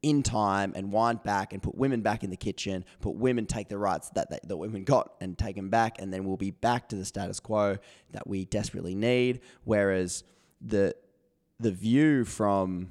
in time and wind back and put women back in the kitchen, put women take the rights that that women got and take them back, and then we'll be back to the status quo that we desperately need. Whereas the the view from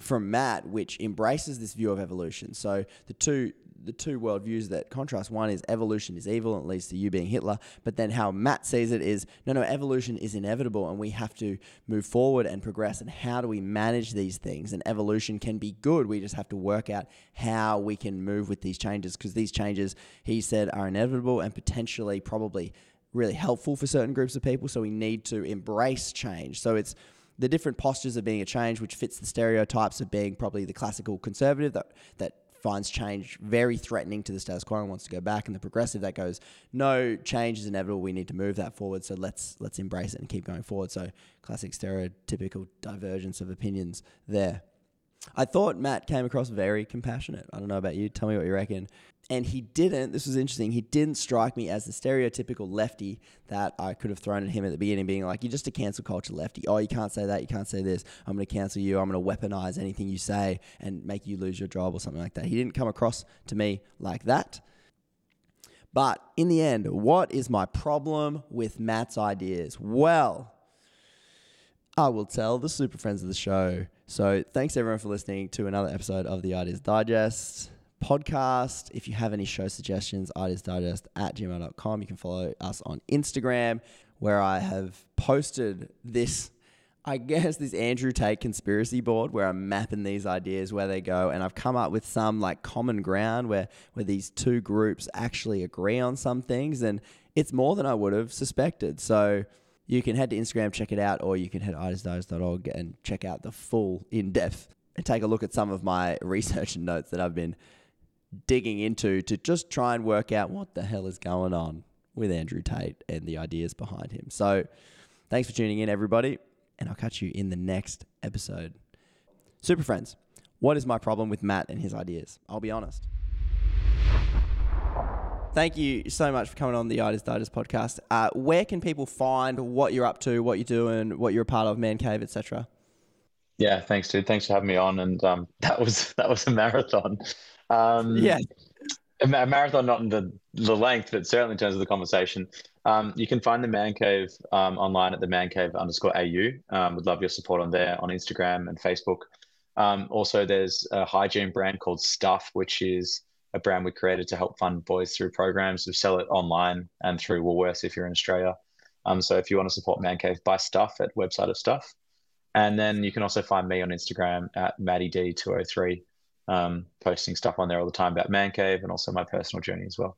from Matt, which embraces this view of evolution, so the two the two worldviews that contrast. One is evolution is evil and it leads to you being Hitler. But then how Matt sees it is no, no, evolution is inevitable and we have to move forward and progress. And how do we manage these things? And evolution can be good. We just have to work out how we can move with these changes because these changes, he said, are inevitable and potentially probably really helpful for certain groups of people. So we need to embrace change. So it's the different postures of being a change, which fits the stereotypes of being probably the classical conservative that that finds change very threatening to the status quo and wants to go back, and the progressive that goes, no, change is inevitable. We need to move that forward. So let's let's embrace it and keep going forward. So classic stereotypical divergence of opinions there. I thought Matt came across very compassionate. I don't know about you. Tell me what you reckon. And he didn't, this was interesting, he didn't strike me as the stereotypical lefty that I could have thrown at him at the beginning, being like, you're just a cancel culture lefty. Oh, you can't say that. You can't say this. I'm going to cancel you. I'm going to weaponize anything you say and make you lose your job or something like that. He didn't come across to me like that. But in the end, what is my problem with Matt's ideas? Well, I will tell the super friends of the show. So thanks everyone for listening to another episode of the Ideas Digest podcast. If you have any show suggestions, ideasdigest at gmail.com. You can follow us on Instagram where I have posted this, I guess, this Andrew Tate conspiracy board where I'm mapping these ideas where they go. And I've come up with some like common ground where, where these two groups actually agree on some things. And it's more than I would have suspected. So you can head to Instagram, check it out, or you can head to ideasdigest.org and check out the full in depth and take a look at some of my research and notes that I've been digging into to just try and work out what the hell is going on with Andrew Tate and the ideas behind him. So, thanks for tuning in, everybody, and I'll catch you in the next episode. Super friends, what is my problem with Matt and his ideas? I'll be honest. Thank you so much for coming on the Ideas Digest podcast. Uh, where can people find what you're up to, what you're doing, what you're a part of, Man Cave, etc.? Yeah, thanks, dude. Thanks for having me on. And um, that was that was a marathon. Um, yeah, a marathon, not in the the length, but certainly in terms of the conversation. Um, you can find the Man Cave um, online at the Man Cave underscore AU. Um, would love your support on there on Instagram and Facebook. Um, also, there's a hygiene brand called Stuff, which is a brand we created to help fund boys through programs. We sell it online and through Woolworths if you're in Australia. Um, so if you want to support Man Cave, buy stuff at website of stuff. And then you can also find me on Instagram at MattyD203, um, posting stuff on there all the time about Man Cave and also my personal journey as well.